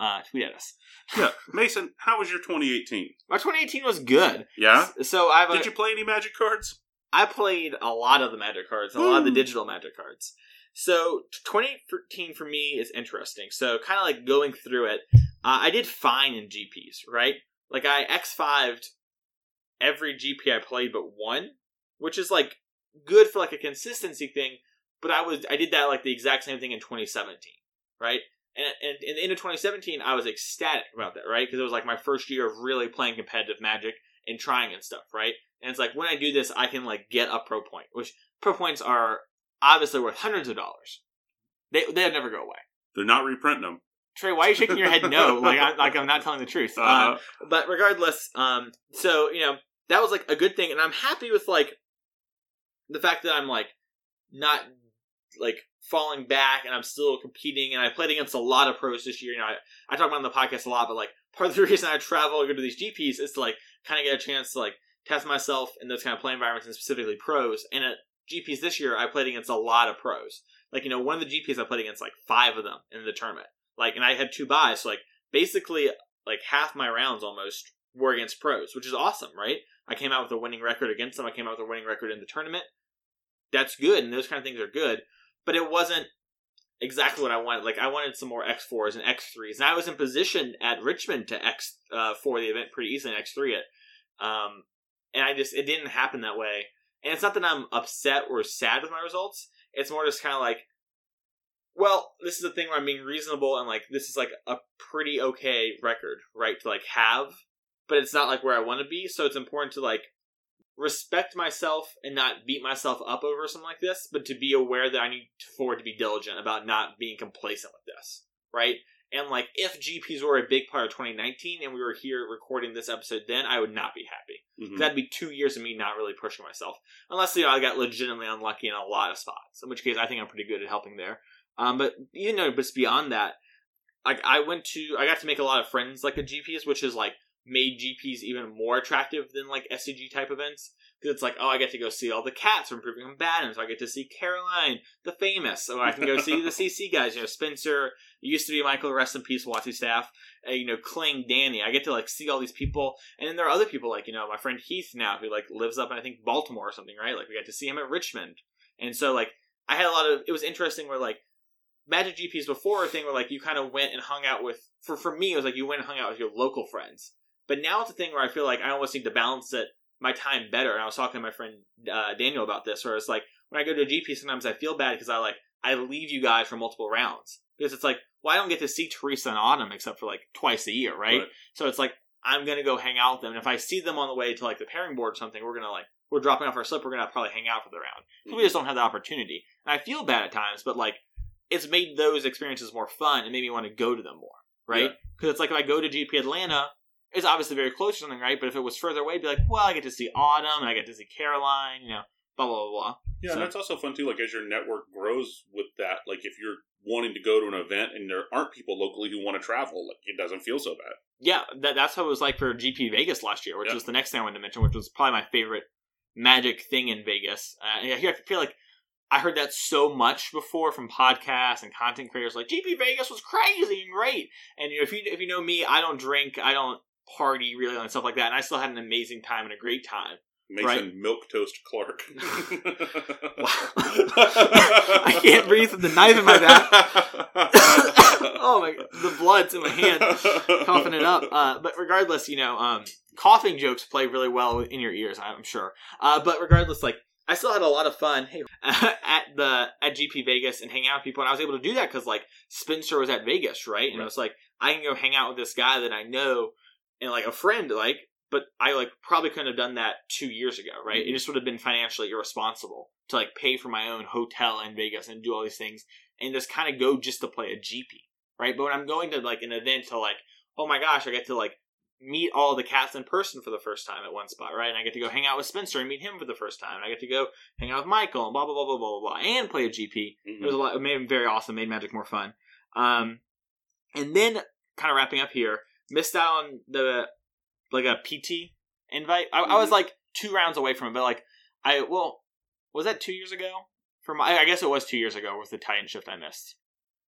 Uh, tweet at us. yeah. Mason, how was your 2018? My 2018 was good. Yeah? So I've Did you play any magic cards? I played a lot of the Magic cards, a lot of the digital Magic cards. So 2013 for me is interesting. So kind of like going through it, uh, I did fine in GPs, right? Like I X5'd every GP I played but one, which is like good for like a consistency thing. But I was I did that like the exact same thing in 2017, right? And, and in the end of 2017, I was ecstatic about that, right? Because it was like my first year of really playing competitive Magic and trying and stuff, right? And it's like when I do this, I can like get a pro point, which pro points are obviously worth hundreds of dollars. They they'll never go away. They're not reprinting them. Trey, why are you shaking your head? No, like I, like I'm not telling the truth. Uh, Uh, but regardless, um, so you know that was like a good thing, and I'm happy with like the fact that I'm like not like falling back, and I'm still competing, and I played against a lot of pros this year. You know, I, I talk about it on the podcast a lot, but like part of the (laughs) reason I travel and go to these GPs is to like kind of get a chance to like test myself in those kind of play environments, and specifically pros. And at GPs this year, I played against a lot of pros. Like you know, one of the GPs I played against like five of them in the tournament. Like, and I had two buys, so like basically like half my rounds almost were against pros, which is awesome, right? I came out with a winning record against them. I came out with a winning record in the tournament. That's good, and those kind of things are good. But it wasn't exactly what I wanted. Like I wanted some more X fours and X threes, and I was in position at Richmond to X uh, for the event pretty easily X three it. Um, and I just it didn't happen that way. And it's not that I'm upset or sad with my results. It's more just kind of like, well, this is the thing where I'm being reasonable and like this is like a pretty okay record, right? To like have, but it's not like where I want to be. So it's important to like respect myself and not beat myself up over something like this, but to be aware that I need to forward to be diligent about not being complacent with this, right? And like if GPs were a big part of 2019 and we were here recording this episode then, I would not be happy. mhm. That'd be two years of me not really pushing myself, unless you know I got legitimately unlucky in a lot of spots. In which case, I think I'm pretty good at helping there. Um, but even though it's beyond that, like I went to, I got to make a lot of friends like at GPs, which is like made GPs even more attractive than like SCG type events because it's like, oh, I get to go see all the cats from Proving Combatants. So I get to see Caroline, the famous. So I can go see the (laughs) CC guys. You know, Spencer used to be Michael, rest in peace, Watsy staff. Uh, you know, Kling, Danny. I get to like see all these people, and then there are other people like you know my friend Heath now who like lives up in I think Baltimore or something, right? Like we got to see him at Richmond, and so like I had a lot of. It was interesting where like Magic GPs before a thing where like you kind of went and hung out with. For for me, it was like you went and hung out with your local friends. But now it's a thing where I feel like I almost need to balance it my time better. And I was talking to my friend uh, Daniel about this, where it's like when I go to a GP, sometimes I feel bad because I like I leave you guys for multiple rounds because it's like, well, I don't get to see Teresa and Autumn except for like twice a year, right? Right. So it's like I'm gonna go hang out with them, and if I see them on the way to like the pairing board or something, we're gonna like we're dropping off our slip, we're gonna probably hang out for the round. So we just don't have the opportunity, and I feel bad at times, but like it's made those experiences more fun and made me want to go to them more, right? Because it's like if I go to GP Atlanta, it's obviously very close to something, right? But if it was further away, it'd be like, well, I get to see Autumn and I get to see Caroline, you know, blah blah blah blah. Yeah, So- and that's also fun too. Like as your network grows with that, like if you're wanting to go to an event and there aren't people locally who want to travel, like it doesn't feel so bad. Yeah, that, that's how it was like for GP Vegas last year, which Yeah. was the next thing I wanted to mention, which was probably my favorite Magic thing in Vegas. Uh, I I feel like I heard that so much before from podcasts and content creators. Like GP Vegas was crazy and great, and you know, if you if you know me, I don't drink, I don't party really and stuff like that, and I still had an amazing time and a great time. Mason Right. Milk Toast Clark. (laughs) I can't breathe with the knife in my back. (laughs) oh my god, the blood's in my hand. coughing it up. Uh, but regardless, you know, um, coughing jokes play really well in your ears, I'm sure. Uh, but regardless, like I still had a lot of fun hey, (laughs) at the at GP Vegas and hang out with people, and I was able to do that because like Spencer was at Vegas, right? And Right. was like I can go hang out with this guy that I know and like a friend, like. But I like probably couldn't have done that two years ago, right? It just would have been financially irresponsible to like pay for my own hotel in Vegas and do all these things and just kind of go just to play a GP, right? But when I'm going to like an event to like oh my gosh, I get to like meet all the cats in person for the first time at one spot, right? And I get to go hang out with Spencer and meet him for the first time. And I get to go hang out with Michael and blah blah blah blah blah blah, blah and play a GP. It was a lot. It made it very awesome. Made Magic more fun. Um, and then kind of wrapping up here, missed out on the like a PT invite. I, I was Mhm. like two rounds away from it, but like I well, was that two years ago? From I guess it was two years ago with the Titan shift I missed.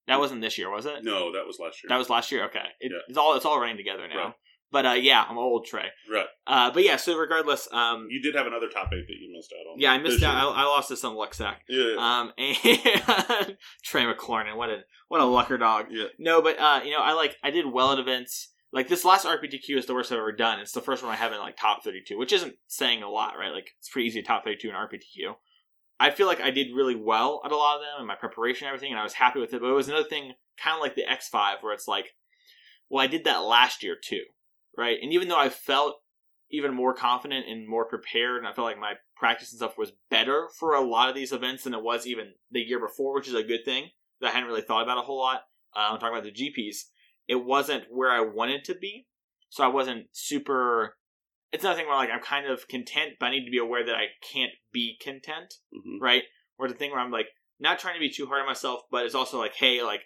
That wasn't this year, was it? no, that was last year. That was last year. Okay, it, Yeah. it's all it's all running together now. Right. But uh, yeah, I'm old Trey. right. Uh, but yeah, so regardless, um, You did have another top eight that you missed out on. yeah, I missed out. I, I lost to some luck sack. Yeah. Um, (laughs) and Trey McLaurin, what a what a lucker dog. yeah. No, but uh, you know, I like I did well at events. Like this last RPTQ is the worst I've ever done. It's the first one I have in like top 32, which isn't saying a lot, right? Like it's pretty easy to top 32 in RPTQ. I feel like I did really well at a lot of them and my preparation and everything, and I was happy with it. But it was another thing, kind of like the X5, where it's like, well, I did that last year too, right? And even though I felt even more confident and more prepared, and I felt like my practice and stuff was better for a lot of these events than it was even the year before, which is a good thing that I hadn't really thought about a whole lot. Uh, I'm talking about the GPs. It wasn't where I wanted to be, so I wasn't super. It's nothing where like I'm kind of content, but I need to be aware that I can't be content Mhm. right? Or the thing where I'm like not trying to be too hard on myself, but it's also like, hey, like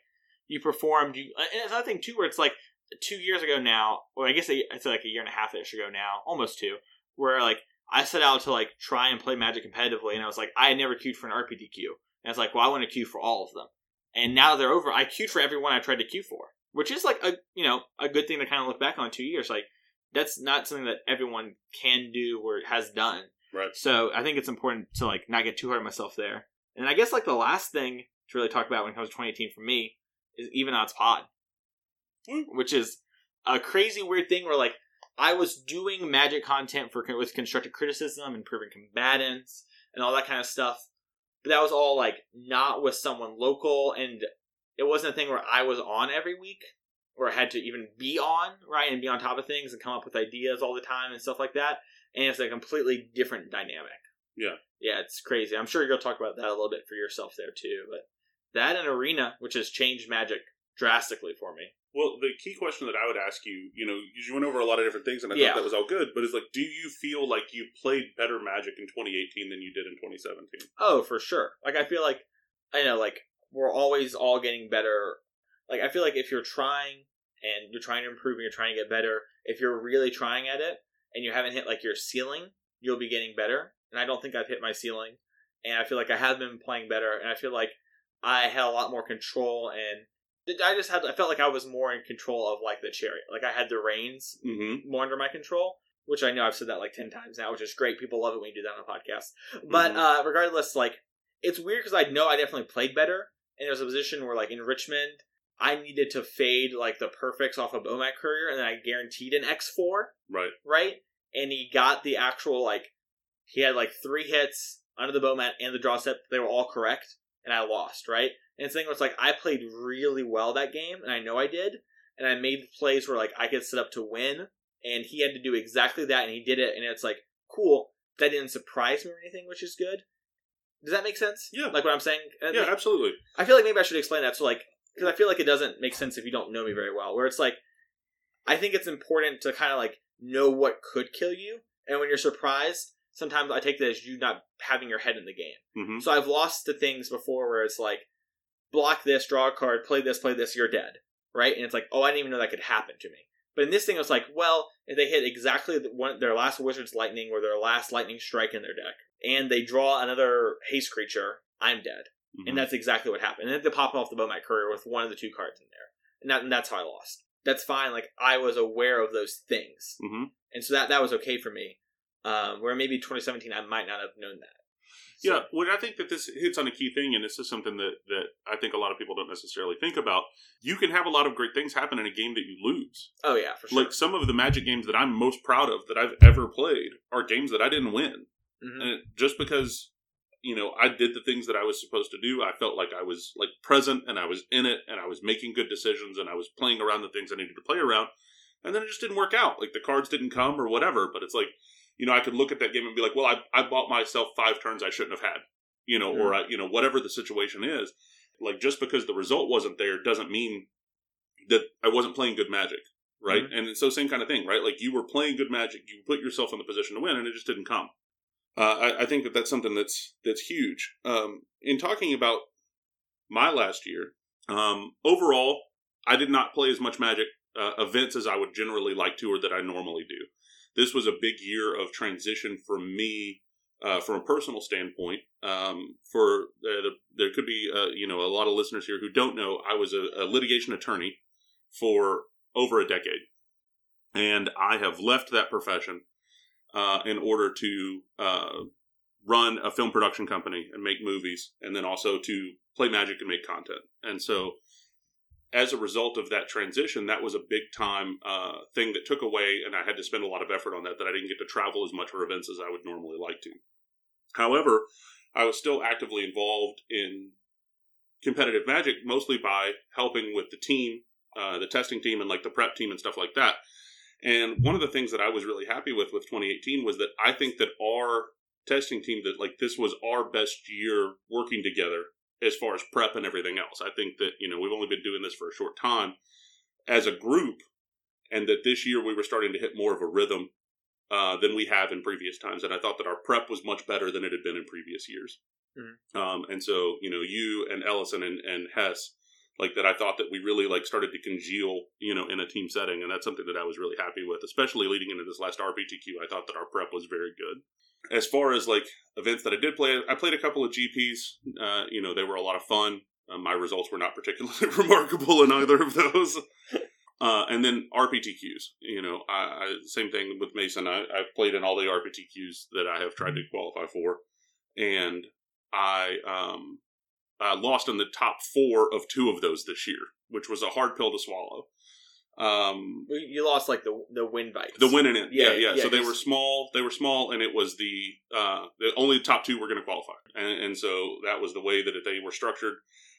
you performed, you. And it's another thing too, where it's like two years ago now, or I guess it's like a year and a half ish ago now, almost two, where like I set out to like try and play Magic competitively, and I was like, I had never queued for an RPTQ, and was like, well, I want to queue for all of them, and now they're over. I queued for everyone I tried to queue for, which is like a you know a good thing to kind of look back on two years, like. That's not something that everyone can do or has done. Right. So I think it's important to like not get too hard on myself there. And I guess like the last thing to really talk about when it comes to 2018 for me is even odds pod, Mm. which is a crazy weird thing where like I was doing magic content for with Constructed Criticism, and improving combatants, and all that kind of stuff. But that was all like not with someone local, and it wasn't a thing where I was on every week or had to even be on right and be on top of things and come up with ideas all the time and stuff like that. And it's a completely different dynamic. Yeah. Yeah, it's crazy. I'm sure you'll talk about that a little bit for yourself there too. But that and arena, which has changed magic drastically for me. Well, the key question that I would ask you, you know, you went over a lot of different things, and I Yeah. thought that was all good. But it's like, do you feel like you played better Magic in 2018 than you did in 2017? Oh, for sure. Like I feel like I know like we're always all getting better. Like I feel like if you're trying and you're trying to improve and you're trying to get better, if you're really trying at it and you haven't hit like your ceiling, you'll be getting better. And I don't think I've hit my ceiling. And I feel like I have been playing better and I feel like I had a lot more control and I just had I felt like I was more in control of like the chariot. Like I had the reins Mm-hmm. more under my control, which I know I've said that like 10 times now, which is great. People love it when you do that on a podcast. But Mhm. uh, regardless, like, it's weird because I know I definitely played better. And there's a position where, like, in Richmond, I needed to fade, like, the perfects off of Bomat Courier, and then I guaranteed an X4, Right. right? And he got the actual, like, he had, like, three hits under the Bomat and the draw step. They were all correct, and I lost, right? And it's the thing where it's like, I played really well that game, and I know I did. And I made plays where, like, I could set up to win, and he had to do exactly that, and he did it, and it's like, cool. That didn't surprise me or anything, which is good. Does that make sense? Yeah. Like what I'm saying? Uh, Yeah, absolutely. I feel like maybe I should explain that. So, like, because I feel like it doesn't make sense if you don't know me very well. Where it's like, I think it's important to kind of like know what could kill you, and when you're surprised, sometimes I take that as you not having your head in the game. hmm So I've lost to things before where it's like, block this, draw a card, play this, play this, you're dead, right? And it's like, oh, I didn't even know that could happen to me. But in this thing, it was like, well, if they hit exactly the one, their last Wizard's Lightning or their last Lightning Strike in their deck, and they draw another haste creature, I'm dead. Mm-hmm. And that's exactly what happened. And they pop off the Bomat Courier with one of the two cards in there. And, that, and that's how I lost. That's fine. Like, I was aware of those things. hmm And so that, that was okay for me. Um, where maybe 2017, I might not have known that. So- Yeah, well, I think that this hits on a key thing, and this is something that, that I think a lot of people don't necessarily think about. You can have a lot of great things happen in a game that you lose. Oh, yeah, for sure. Like some of the Magic games that I'm most proud of that I've ever played are games that I didn't win. Mhm. And just because, you know, I did the things that I was supposed to do, I felt like I was like present and I was in it and I was making good decisions and I was playing around the things I needed to play around. And then it just didn't work out. Like the cards didn't come or whatever. But it's like, you know, I could look at that game and be like, well, I, I bought myself five turns I shouldn't have had, you know, or, I, you know, whatever the situation is. Like just because the result wasn't there doesn't mean that I wasn't playing good magic. Right. Mm-hmm. And so same kind of thing, right? Like you were playing good magic, you put yourself in the position to win and it just didn't come. Uh, I, I think that that's something that's that's huge. Um, in talking about my last year, um, overall, I did not play as much Magic uh, events as I would generally like to or that I normally do. This was a big year of transition for me uh, from a personal standpoint. Um, for uh, the, there could be uh, you know a lot of listeners here who don't know I was a, a litigation attorney for over a decade, and I have left that profession uh, in order to uh, run a film production company and make movies, and then also to play Magic and make content. And so, as a result of that transition, that was a big time uh, thing that took away, and I had to spend a lot of effort on that. That I didn't get to travel as much for events as I would normally like to. However, I was still actively involved in competitive Magic, mostly by helping with the team, uh, the testing team, and like the prep team and stuff like that. And one of the things that I was really happy with with 2018 was that I think that our testing team that like this was our best year working together as far as prep and everything else. I think that you know we've only been doing this for a short time as a group, and that this year we were starting to hit more of a rhythm uh, than we have in previous times. And I thought that our prep was much better than it had been in previous years. Mhm. Um, and so you know you and Ellison and, and Hess like that I thought that we really like started to congeal, you know, in a team setting, and that's something that I was really happy with, especially leading into this last RPTQ. I thought that our prep was very good. As far as like events that I did play, I played a couple of GPs. Uh, you know, they were a lot of fun. Uh, my results were not particularly (laughs) remarkable in either of those. Uh, and then RPTQs, you know, I, I, same thing with Mason. I, I've played in all the RPTQs that I have tried to qualify for, and I um, uh, lost in the top four of two of those this year, which was a hard pill to swallow. Um, You lost like the the win bites. the winning it, yeah, Yeah, yeah. yeah, so they were small. They were small, and it was the uh, the only top two were going to qualify, and, and so that was the way that they were structured.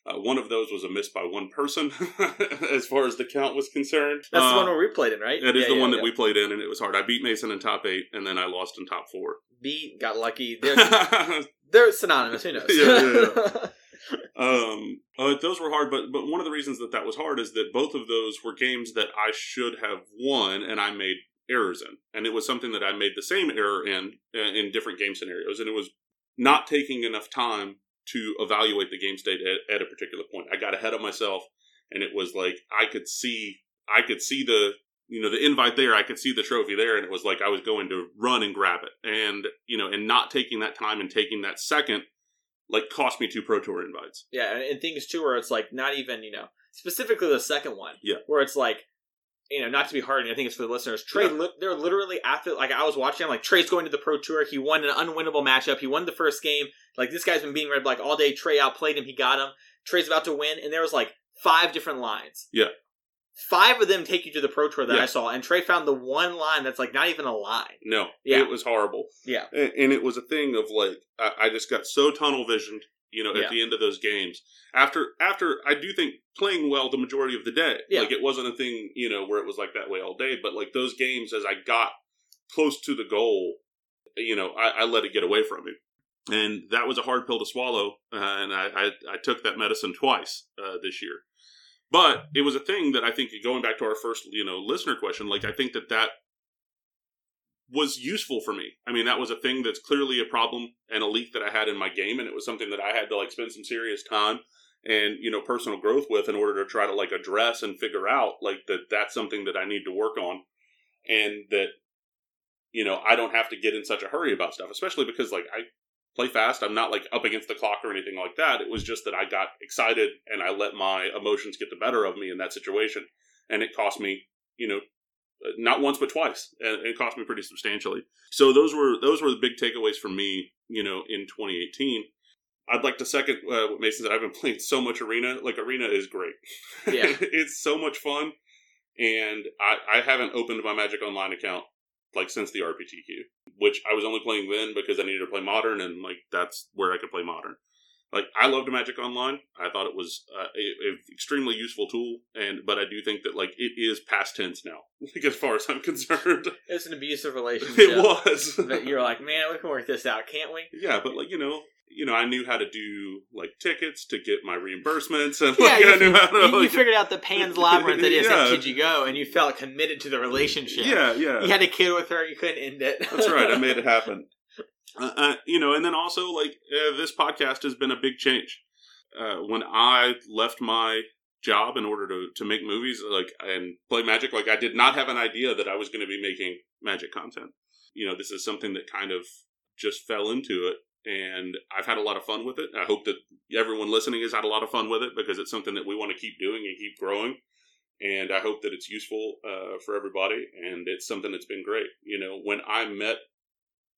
Uh, one of those was a miss by one person, (laughs) as far as the count was concerned. That's Uh, the one where we played in, right? That is Yeah, the one that we played in, and it was hard. I beat Mason in top eight, and then I lost in top four. beat. Got lucky. (laughs) They're they're synonymous. Who knows? (laughs) Yeah, yeah, (laughs) um, uh, those were hard, but but one of the reasons that that was hard is that both of those were games that I should have won, and I made errors in, and it was something that I made the same error in uh, in different game scenarios, and it was not taking enough time to evaluate the game state at, at a particular point. I got ahead of myself, and it was like I could see I could see the you know the invite there. I could see the trophy there. And it was like i was going to run and grab it. And you know and not taking that time and taking that second like cost me two pro tour invites yeah, and, and things too where it's like not even you know specifically the second one. Yeah. where it's like. You know, not to be hard, and I think it's for the listeners. Trey, Yeah. li- they're literally after. Like I was watching, I'm like Trey's going to the pro tour. He won an unwinnable matchup. He won the first game. Like this guy's been beating red black all day. Trey outplayed him. He got him. Trey's about to win, and there was like five different lines. Yeah. Five of them take you to the pro tour that Yeah. I saw, and Trey found the one line that's like not even a line. no Yeah. it was horrible Yeah, and, and it was a thing of like I, I just got so tunnel visioned you know at Yeah. the end of those games after after i do think playing well the majority of the day Yeah. like it wasn't a thing you know where it was like that way all day but like those games as i got close to the goal you know i, I let it get away from me and that was a hard pill to swallow uh, and I, I, I took that medicine twice uh, this year But it was a thing that I think going back to our first, you know, listener question, like I think that that was useful for me. I mean, that was a thing that's clearly a problem and a leak that I had in my game, and it was something that I had to like spend some serious time and you know personal growth with in order to try to like address and figure out like that that's something that I need to work on, and that you know I don't have to get in such a hurry about stuff, especially because like I play fast. I'm not like up against the clock or anything like that. It was just that I got excited and I let my emotions get the better of me in that situation, and it cost me you know not once but twice. And it cost me pretty substantially. So those were those were the big takeaways for me you know in 2018 i'd like to second uh, what mason said. I've been (laughs) playing so much arena. Like arena is great. Yeah. (laughs) it's so much fun. And I, I haven't opened my magic online account like since the rptq which i was only playing then because i needed to play modern and like that's where i could play modern like I loved Magic Online. I thought it was uh, a, a extremely useful tool, and but I do think that like it is past tense now, (laughs) like as far as I'm concerned. It's an abusive (laughs) relationship. it was. That you're like, man, we can work this out, can't we? yeah, but like you know, you know, I knew how to do like tickets to get my reimbursements, and (laughs) Yeah, like you, I knew how to. you, you figured out the Pan's labyrinth that is Yeah. at Kijigo, and you felt committed to the relationship. yeah, yeah. You had a kid with her, you couldn't end it. That's right. I made it (laughs) happen. Uh, uh, you know, and then also like uh, this podcast has been a big change. Uh, when I left my job in order to to make movies, like and play Magic, like I did not have an idea that I was going to be making Magic content. You know, this is something that kind of just fell into it, and I've had a lot of fun with it. I hope that everyone listening has had a lot of fun with it because it's something that we want to keep doing and keep growing. And I hope that it's useful uh, for everybody, and it's something that's been great. You know, when I met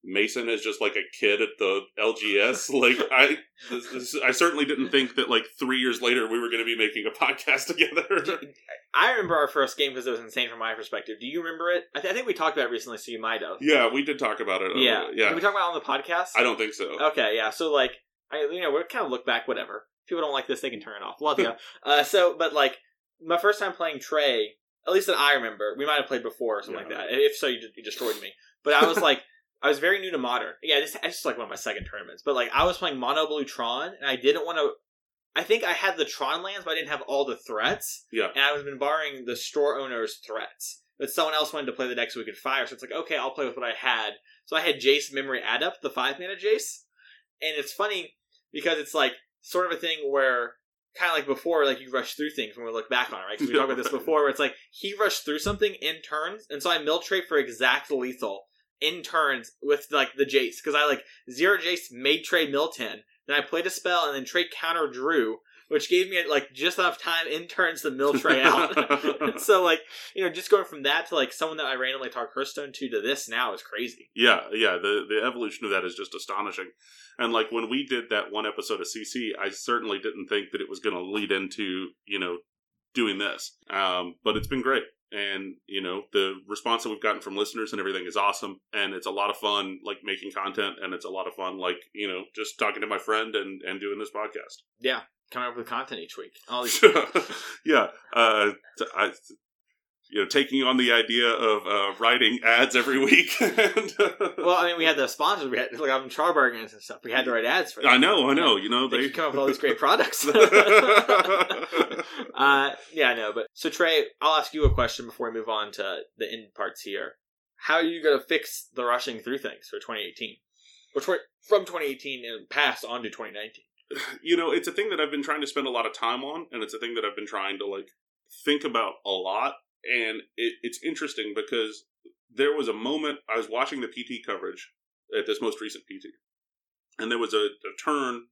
Mason is just like a kid at the LGS. (laughs) Like I, this, this, I certainly didn't think that like three years later we were going to be making a podcast (laughs) together. (laughs) I remember our first game because it was insane from my perspective. Do you remember it? I, th- I think we talked about it recently, so you might have. yeah, we did talk about it. uh, Yeah. yeah. Did we talk about it on the podcast? I don't think so. Okay, yeah. So like, I you know we kind of look back. Whatever. If people don't like this, they can turn it off. Love you. uh, so, but like my first time playing Trey, at least that I remember, we might have played before or something Yeah. like that. If so, you, you destroyed me. But I was like. I was very new to modern. Yeah, this this is like one of my second tournaments. But like I was playing Mono Blue Tron, and I didn't want to. I think I had the Tron lands, but I didn't have all the threats. Yeah. And I was been borrowing the store owner's threats. But someone else wanted to play the deck so we could fire. So it's like, okay, I'll play with what I had. So I had Jace Memory Adept, the five mana Jace. And it's funny because it's like sort of a thing where kind of like before, like you rush through things when we look back on it, right? Because we talked about this (laughs) before, where it's like he rushed through something in turns, and so I mill trade for exact lethal in turns with like the Jace because I like zero Jace made trade Milton. then I played a spell and then trade counter drew, which gave me like just enough time in turns to mill Trey out. (laughs) (laughs) so like you know just going from that to like someone that I randomly talk Hearthstone to to this now is crazy. Yeah, yeah. The the evolution of that is just astonishing. And like when we did that one episode of CC, I certainly didn't think that it was going to lead into you know doing this. Um, but it's been great. And you know the response that we've gotten from listeners and everything is awesome, and it's a lot of fun, like making content, and it's a lot of fun, like you know, just talking to my friend and and doing this podcast. Yeah, coming up with content each week. All these (laughs) yeah, uh, I, you know, taking on the idea of uh, writing ads every week. (laughs) and, well, I mean, we had the sponsors. We had like I'm and stuff. We had to write ads for. Them. I know, I know. You know, They they come up with all these great (laughs) products. (laughs) uh, yeah, I know. But so Trey, I'll ask you a question before we move on to the end parts here. How are you going to fix the rushing through things for 2018? Which were from 2018 and past on to 2019. (sighs) you know, it's a thing that I've been trying to spend a lot of time on, and it's a thing that I've been trying to like think about a lot. And it, it's interesting because there was a moment I was watching the PT coverage at this most recent PT, and there was a, a turn.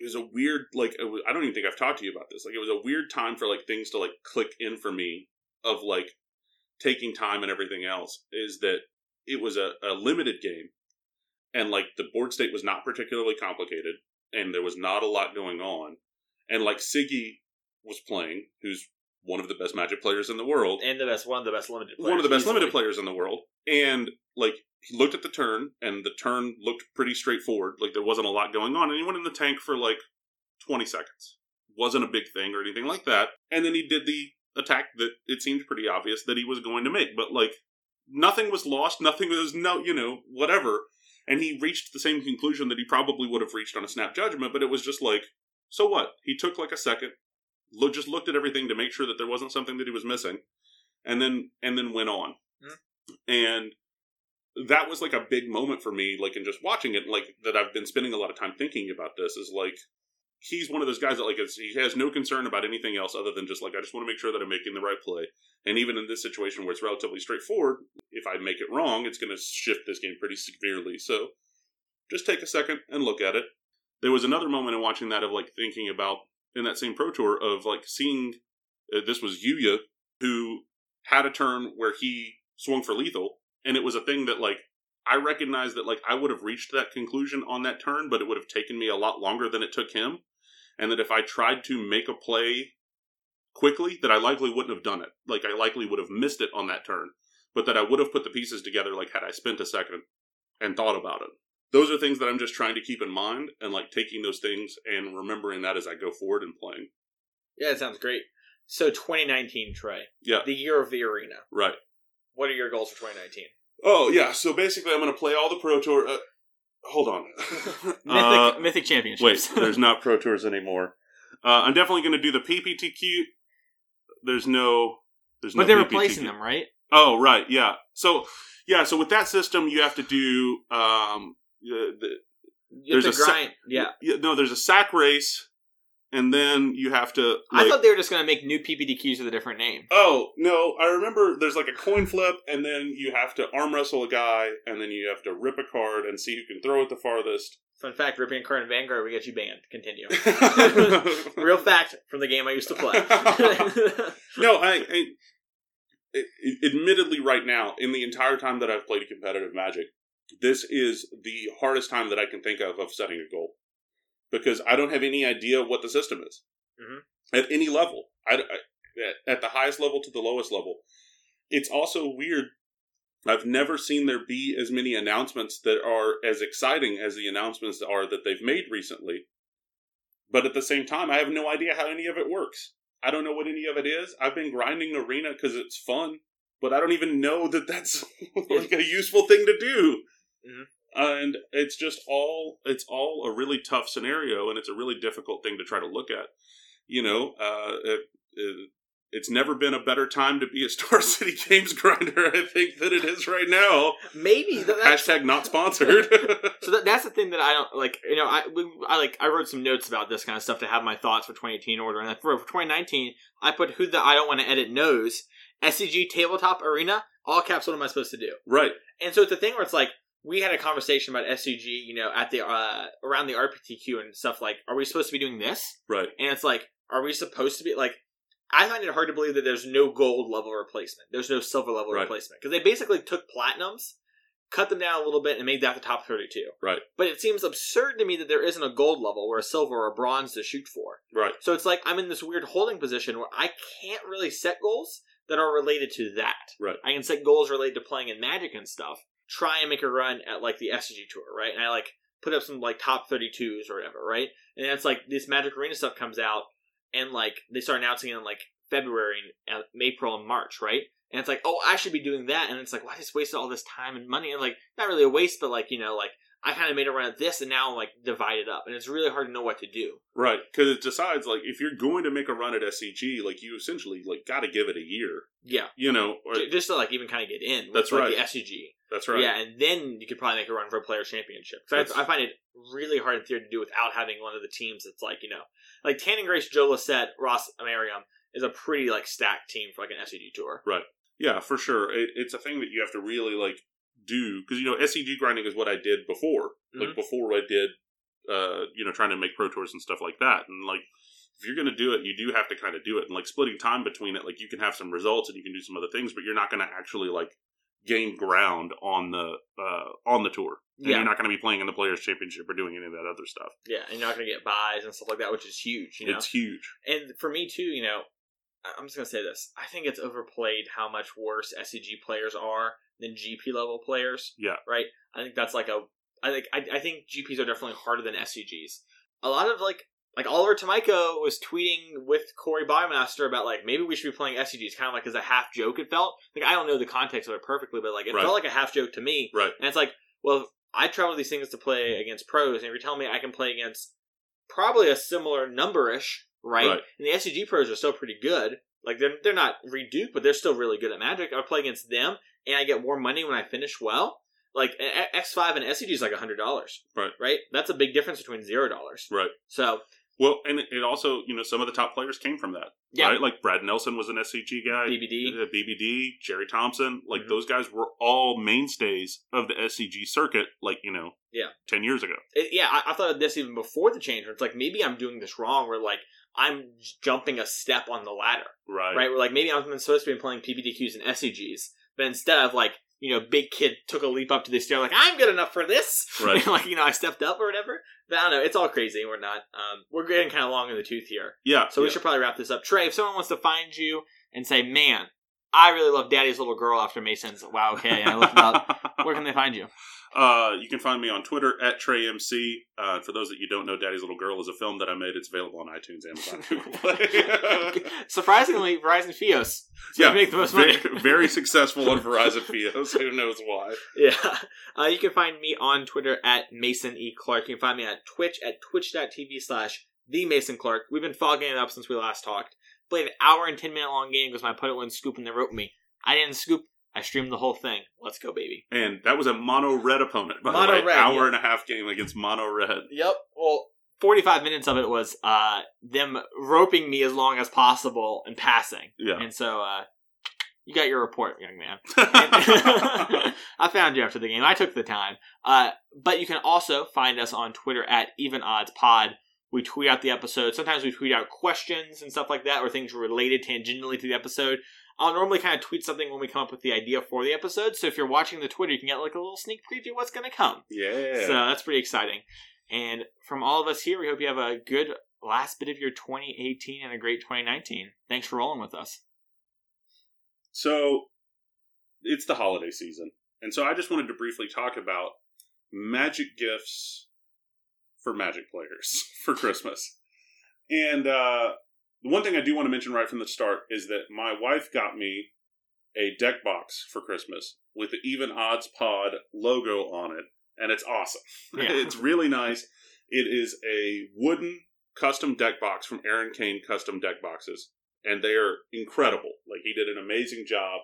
It was a weird, like was, I don't even think I've talked to you about this. Like it was a weird time for like things to like click in for me of like taking time and everything else. Is that it was a, a limited game, and like the board state was not particularly complicated and there was not a lot going on. And like Siggy was playing, who's one of the best Magic players in the world, And the best, one of the best limited players. one of the best easily. limited players in the world, and like he looked at the turn, and the turn looked pretty straightforward. Like there wasn't a lot going on, and he went in the tank for like twenty seconds. wasn't a big thing or anything like that. And then he did the attack that it seemed pretty obvious that he was going to make, but like nothing was lost, nothing was no, you know, whatever. And he reached the same conclusion that he probably would have reached on a snap judgment, but it was just like, so what? He took like a second, look, just looked at everything to make sure that there wasn't something that he was missing, and then and then went on. Mhm. And that was like a big moment for me, like in just watching it, like that I've been spending a lot of time thinking about this. Is like he's one of those guys that like is, he has no concern about anything else other than just like I just want to make sure that I'm making the right play. And even in this situation where it's relatively straightforward, if I make it wrong, it's going to shift this game pretty severely. So just take a second and look at it. There was another moment in watching that of like thinking about in that same pro tour of like seeing uh, this was Yuya who had a turn where he swung for lethal, and it was a thing that like I recognized that like I would have reached that conclusion on that turn, but it would have taken me a lot longer than it took him, and that if I tried to make a play quickly, that I likely wouldn't have done it. Like I likely would have missed it on that turn, but that I would have put the pieces together like had I spent a second and thought about it. Those are things that I'm just trying to keep in mind and like taking those things and remembering that as I go forward and playing. Yeah, it sounds great. So 2019, Trey, Yeah, the year of the arena. right. What are your goals for 2019? Oh yeah, so basically I'm going to play all the Pro Tour. Uh, hold on. (laughs) Mythic, Uh, Mythic Championships. Wait, (laughs) there's not Pro Tours anymore. Uh, I'm definitely going to do the PPTQ. There's no. There's no but they're PPTQ. replacing them, right? Oh right, yeah. So yeah, so with that system, you have to do. Um, Uh, the, the, There's a grind. yeah. yeah, no, there's a sack race, and then you have to. I thought they were just going to make new PPTQs with a different name. Oh no! I remember there's like a coin flip, and then you have to arm wrestle a guy, and then you have to rip a card and see who can throw it the farthest. Fun fact: ripping a card in Vanguard we get you banned. Continue. (laughs) (laughs) Real fact from the game I used to play. (laughs) no, I, I a- admittedly right now in the entire time that I've played competitive Magic, this is the hardest time that I can think of of setting a goal because I don't have any idea what the system is Mhm. at any level. I, I- at, at the highest level to the lowest level. It's also weird. I've never seen there be as many announcements that are as exciting as the announcements are that they've made recently. But at the same time, I have no idea how any of it works. I don't know what any of it is. I've been grinding arena because it's fun, but I don't even know that that's (laughs) like a useful thing to do. Mhm. And it's just all it's all a really tough scenario, and it's a really difficult thing to try to look at. You know, uh, it, it, it's never been a better time to be a (laughs) Star City Games grinder. I think than it is right now. Maybe Hashtag not (laughs) sponsored. (laughs) So that, that's the thing that I don't like. You know, I we, I like I wrote some notes about this kind of stuff to have my thoughts for 2018 order, and for, for 2019, I put who the I don't want to edit knows. SCG tabletop arena, all caps. What am I supposed to do? right. And so it's a thing where it's like we had a conversation about SCG, you know, at the uh around the RPTQ and stuff. Like, are we supposed to be doing this? Right. And it's like, are we supposed to be like? I find it hard to believe that there's no gold level replacement. There's no silver level Right. replacement because they basically took platinums, cut them down a little bit, and made that the top 32. Right. But it seems absurd to me that there isn't a gold level or a silver or a bronze to shoot for. Right. So it's like I'm in this weird holding position where I can't really set goals that are related to that. Right. I can set goals related to playing in Magic and stuff. Try and make a run at like the SCG tour, right? And I like put up some like top 32s or whatever, right? And then it's like this Magic Arena stuff comes out and like they start announcing it in like February and uh, April and March, right? And it's like, oh, I should be doing that. And it's like, well, I just wasted all this time and money. And like, not really a waste, but like, you know, like I kind of made a run at this and now I'm like divided up. And it's really hard to know what to do. Right, because it decides like if you're going to make a run at SCG, like you essentially like got to give it a year. Yeah. You know, or, just to like even kind of get in. with, That's like, right. The SCG. That's right. Yeah, and then you could probably make a run for a player championship. That's- I, I find it really hard in theory to do without having one of the teams that's like you know, like Tannon Grace, Joe Lossett, Ross Merriam is a pretty like stacked team for like an SCG tour. Right. Yeah, for sure. It, it's a thing that you have to really like do because you know SCG grinding is what I did before, like Mhm. before I did, uh, you know, trying to make pro tours and stuff like that. And like, if you're going to do it, you do have to kind of do it. And like splitting time between it, like you can have some results and you can do some other things, but you're not going to actually like gain ground on the uh on the tour. And Yeah. you're not going to be playing in the Players Championship or doing any of that other stuff. Yeah, and you're not gonna get buys and stuff like that, which is huge. You know, It's huge. and for me too, you know, I'm just gonna say this. I think it's overplayed how much worse SCG players are than GP level players. Yeah. Right. I think that's like a. I think I, I think GPs are definitely harder than SCGs. A lot of like like Oliver Tomajko was tweeting with Corey Baumeister about like maybe we should be playing SCGs, kind of like as a half joke. It felt like I don't know the context of it perfectly, but like it Right. felt like a half joke to me. Right. And it's like, well, I travel these things to play against pros, and if you're telling me I can play against probably a similar number-ish right? Right. And the SCG pros are still pretty good. Like they're they're not reduced, but they're still really good at Magic. I play against them, and I get more money when I finish well. Like X five and SCG is like hundred dollars, Right. Right. That's a big difference between zero dollars. Right. So Well, and it also, you know, some of the top players came from that. yeah, Right? Like Brad Nelson was an SCG guy. BBD. uh, BBD, Jerry Thompson, like Mhm. those guys were all mainstays of the SCG circuit, like, you know, Yeah. 10 years ago. It- yeah, I, I thought of this even before the change. Where it's like maybe I'm doing this wrong. Where like I'm jumping a step on the ladder. Right. right? Where like maybe I'm supposed to be playing PPTQs and SCGs, but instead of like you know, big kid took a leap up to the stair like I'm good enough for this, Right. (laughs) like you know, I stepped up or whatever. But I don't know, it's all crazy. We're not. Um, we're getting kind of long in the tooth here, Yeah. so we yeah. should probably wrap this up. Trey, if someone wants to find you and say, "Man, I really love Daddy's Little Girl" after Mason's Wow, okay, and I looked it up. (laughs) Where can they find you? Uh, you can find me on Twitter at TreyMC. Uh, for those that you don't know, Daddy's Little Girl is a film that I made. It's available on iTunes, Amazon, (laughs) Google Play. (laughs) Surprisingly, Verizon Fios. (laughs) Yeah, make the most money. very, very successful on Verizon Fios. Who knows why? Yeah. Uh, you can find me on Twitter at Mason E. Clark. You can find me at Twitch at twitch.tv slash the Mason Clark. We've been fogging it up since we last talked. Played an hour and 10 minute long game because my opponent wouldn't scoop and they wrote me. I didn't scoop. I streamed the whole thing. Let's go, baby. And that was a mono red opponent, by Mono the way. red, Hour yeah. and a half game against mono red. Yep. Well, 45 minutes of it was uh, them roping me as long as possible and passing. Yeah. And so uh, you got your report, young man. (laughs) (laughs) I found you after the game. I took the time. Uh, but you can also find us on Twitter at Even Odds Pod. We tweet out the episode. Sometimes we tweet out questions and stuff like that, or things related tangentially to the episode. I'll normally kind of tweet something when we come up with the idea for the episode. So if you're watching the Twitter, you can get like a little sneak preview of what's going to come. yeah. So that's pretty exciting. And from all of us here, we hope you have a good last bit of your 2018 and a great 2019. Thanks for rolling with us. So it's the holiday season. And so I just wanted to briefly talk about magic gifts for magic players (laughs) for Christmas. And uh, the one thing I do want to mention right from the start is that my wife got me a deck box for Christmas with the Even Odds Pod logo on it, and it's awesome. Yeah. (laughs) it's really nice. It is a wooden custom deck box from Aaron Kane Custom Deck Boxes, and they are incredible. Like he did an amazing job,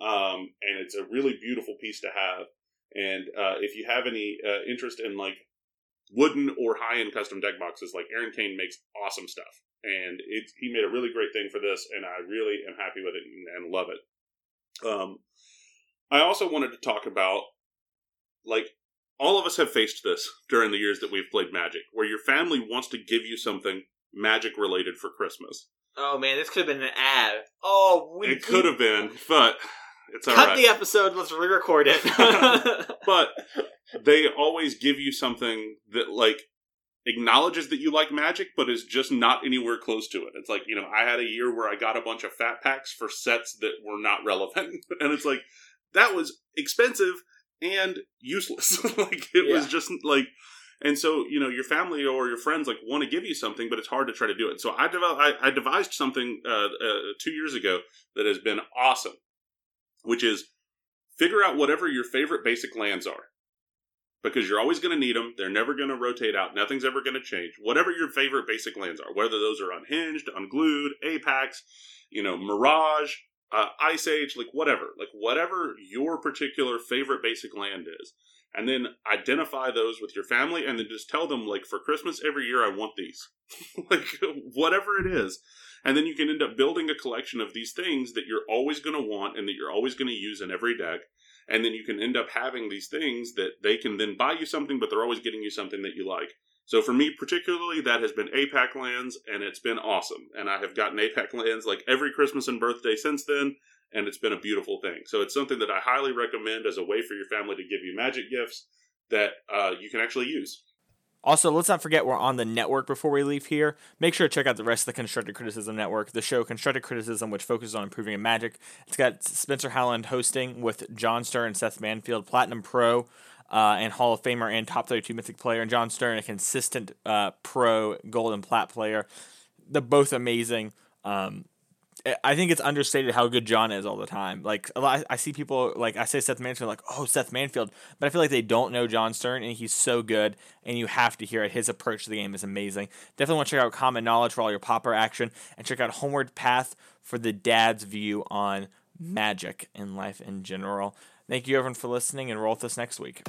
um, and it's a really beautiful piece to have. And uh, if you have any uh, interest in like wooden or high end custom deck boxes, like Aaron Kane makes awesome stuff, and it, he made a really great thing for this, and I really am happy with it and, and love it. Um, I also wanted to talk about like all of us have faced this during the years that we've played Magic, where your family wants to give you something Magic related for Christmas. Oh man, this could have been an ad. Oh, we It could have been, but it's all cut right. the episode. Let's re-record it. (laughs) but they always give you something that like acknowledges that you like magic but is just not anywhere close to it. It's like you know i had a year where i got a bunch of fat packs for sets that were not relevant. (laughs) And it's like that was expensive and useless. (laughs) Like it was just like and so you know your family or your friends like want to give you something but it's hard to try to do it. So i developed I, I devised something uh, uh, two years ago that has been awesome which is figure out whatever your favorite basic lands are because you're always going to need them. They're never going to rotate out. Nothing's ever going to change. Whatever your favorite basic lands are, whether those are unhinged, unglued, APAC, you know, mirage, uh, ice age, like whatever, like whatever your particular favorite basic land is, and then identify those with your family, and then just tell them like for Christmas every year I want these, (laughs) like whatever it is. And then you can end up building a collection of these things that you're always going to want and that you're always going to use in every deck and then you can end up having these things that they can then buy you something, but they're always getting you something that you like. So for me particularly, that has been APAC lands, and it's been awesome. And I have gotten APAC lands like every Christmas and birthday since then, and it's been a beautiful thing. So it's something that I highly recommend as a way for your family to give you magic gifts that uh, you can actually use. Also, let's not forget we're on the network before we leave here. Make sure to check out the rest of the Constructed Criticism Network, the show Constructed Criticism, which focuses on improving in Magic. It's got Spencer Howland hosting with John Stern and Seth Manfield, Platinum Pro uh, and Hall of Famer and top 32 Mythic player, and John Stern, a consistent uh, pro Gold and Plat player. They're both amazing. Um, I think it's understated how good John is all the time. Like a lot, I see people like I say Seth Manfield, like oh Seth Manfield, but I feel like they don't know John Stern, and he's so good, and you have to hear it. His approach to the game is amazing. Definitely want to check out Common Knowledge for all your Pauper action, and check out Homeward Path for the dad's view on magic in life in general. Thank you everyone for listening, and roll with us next week.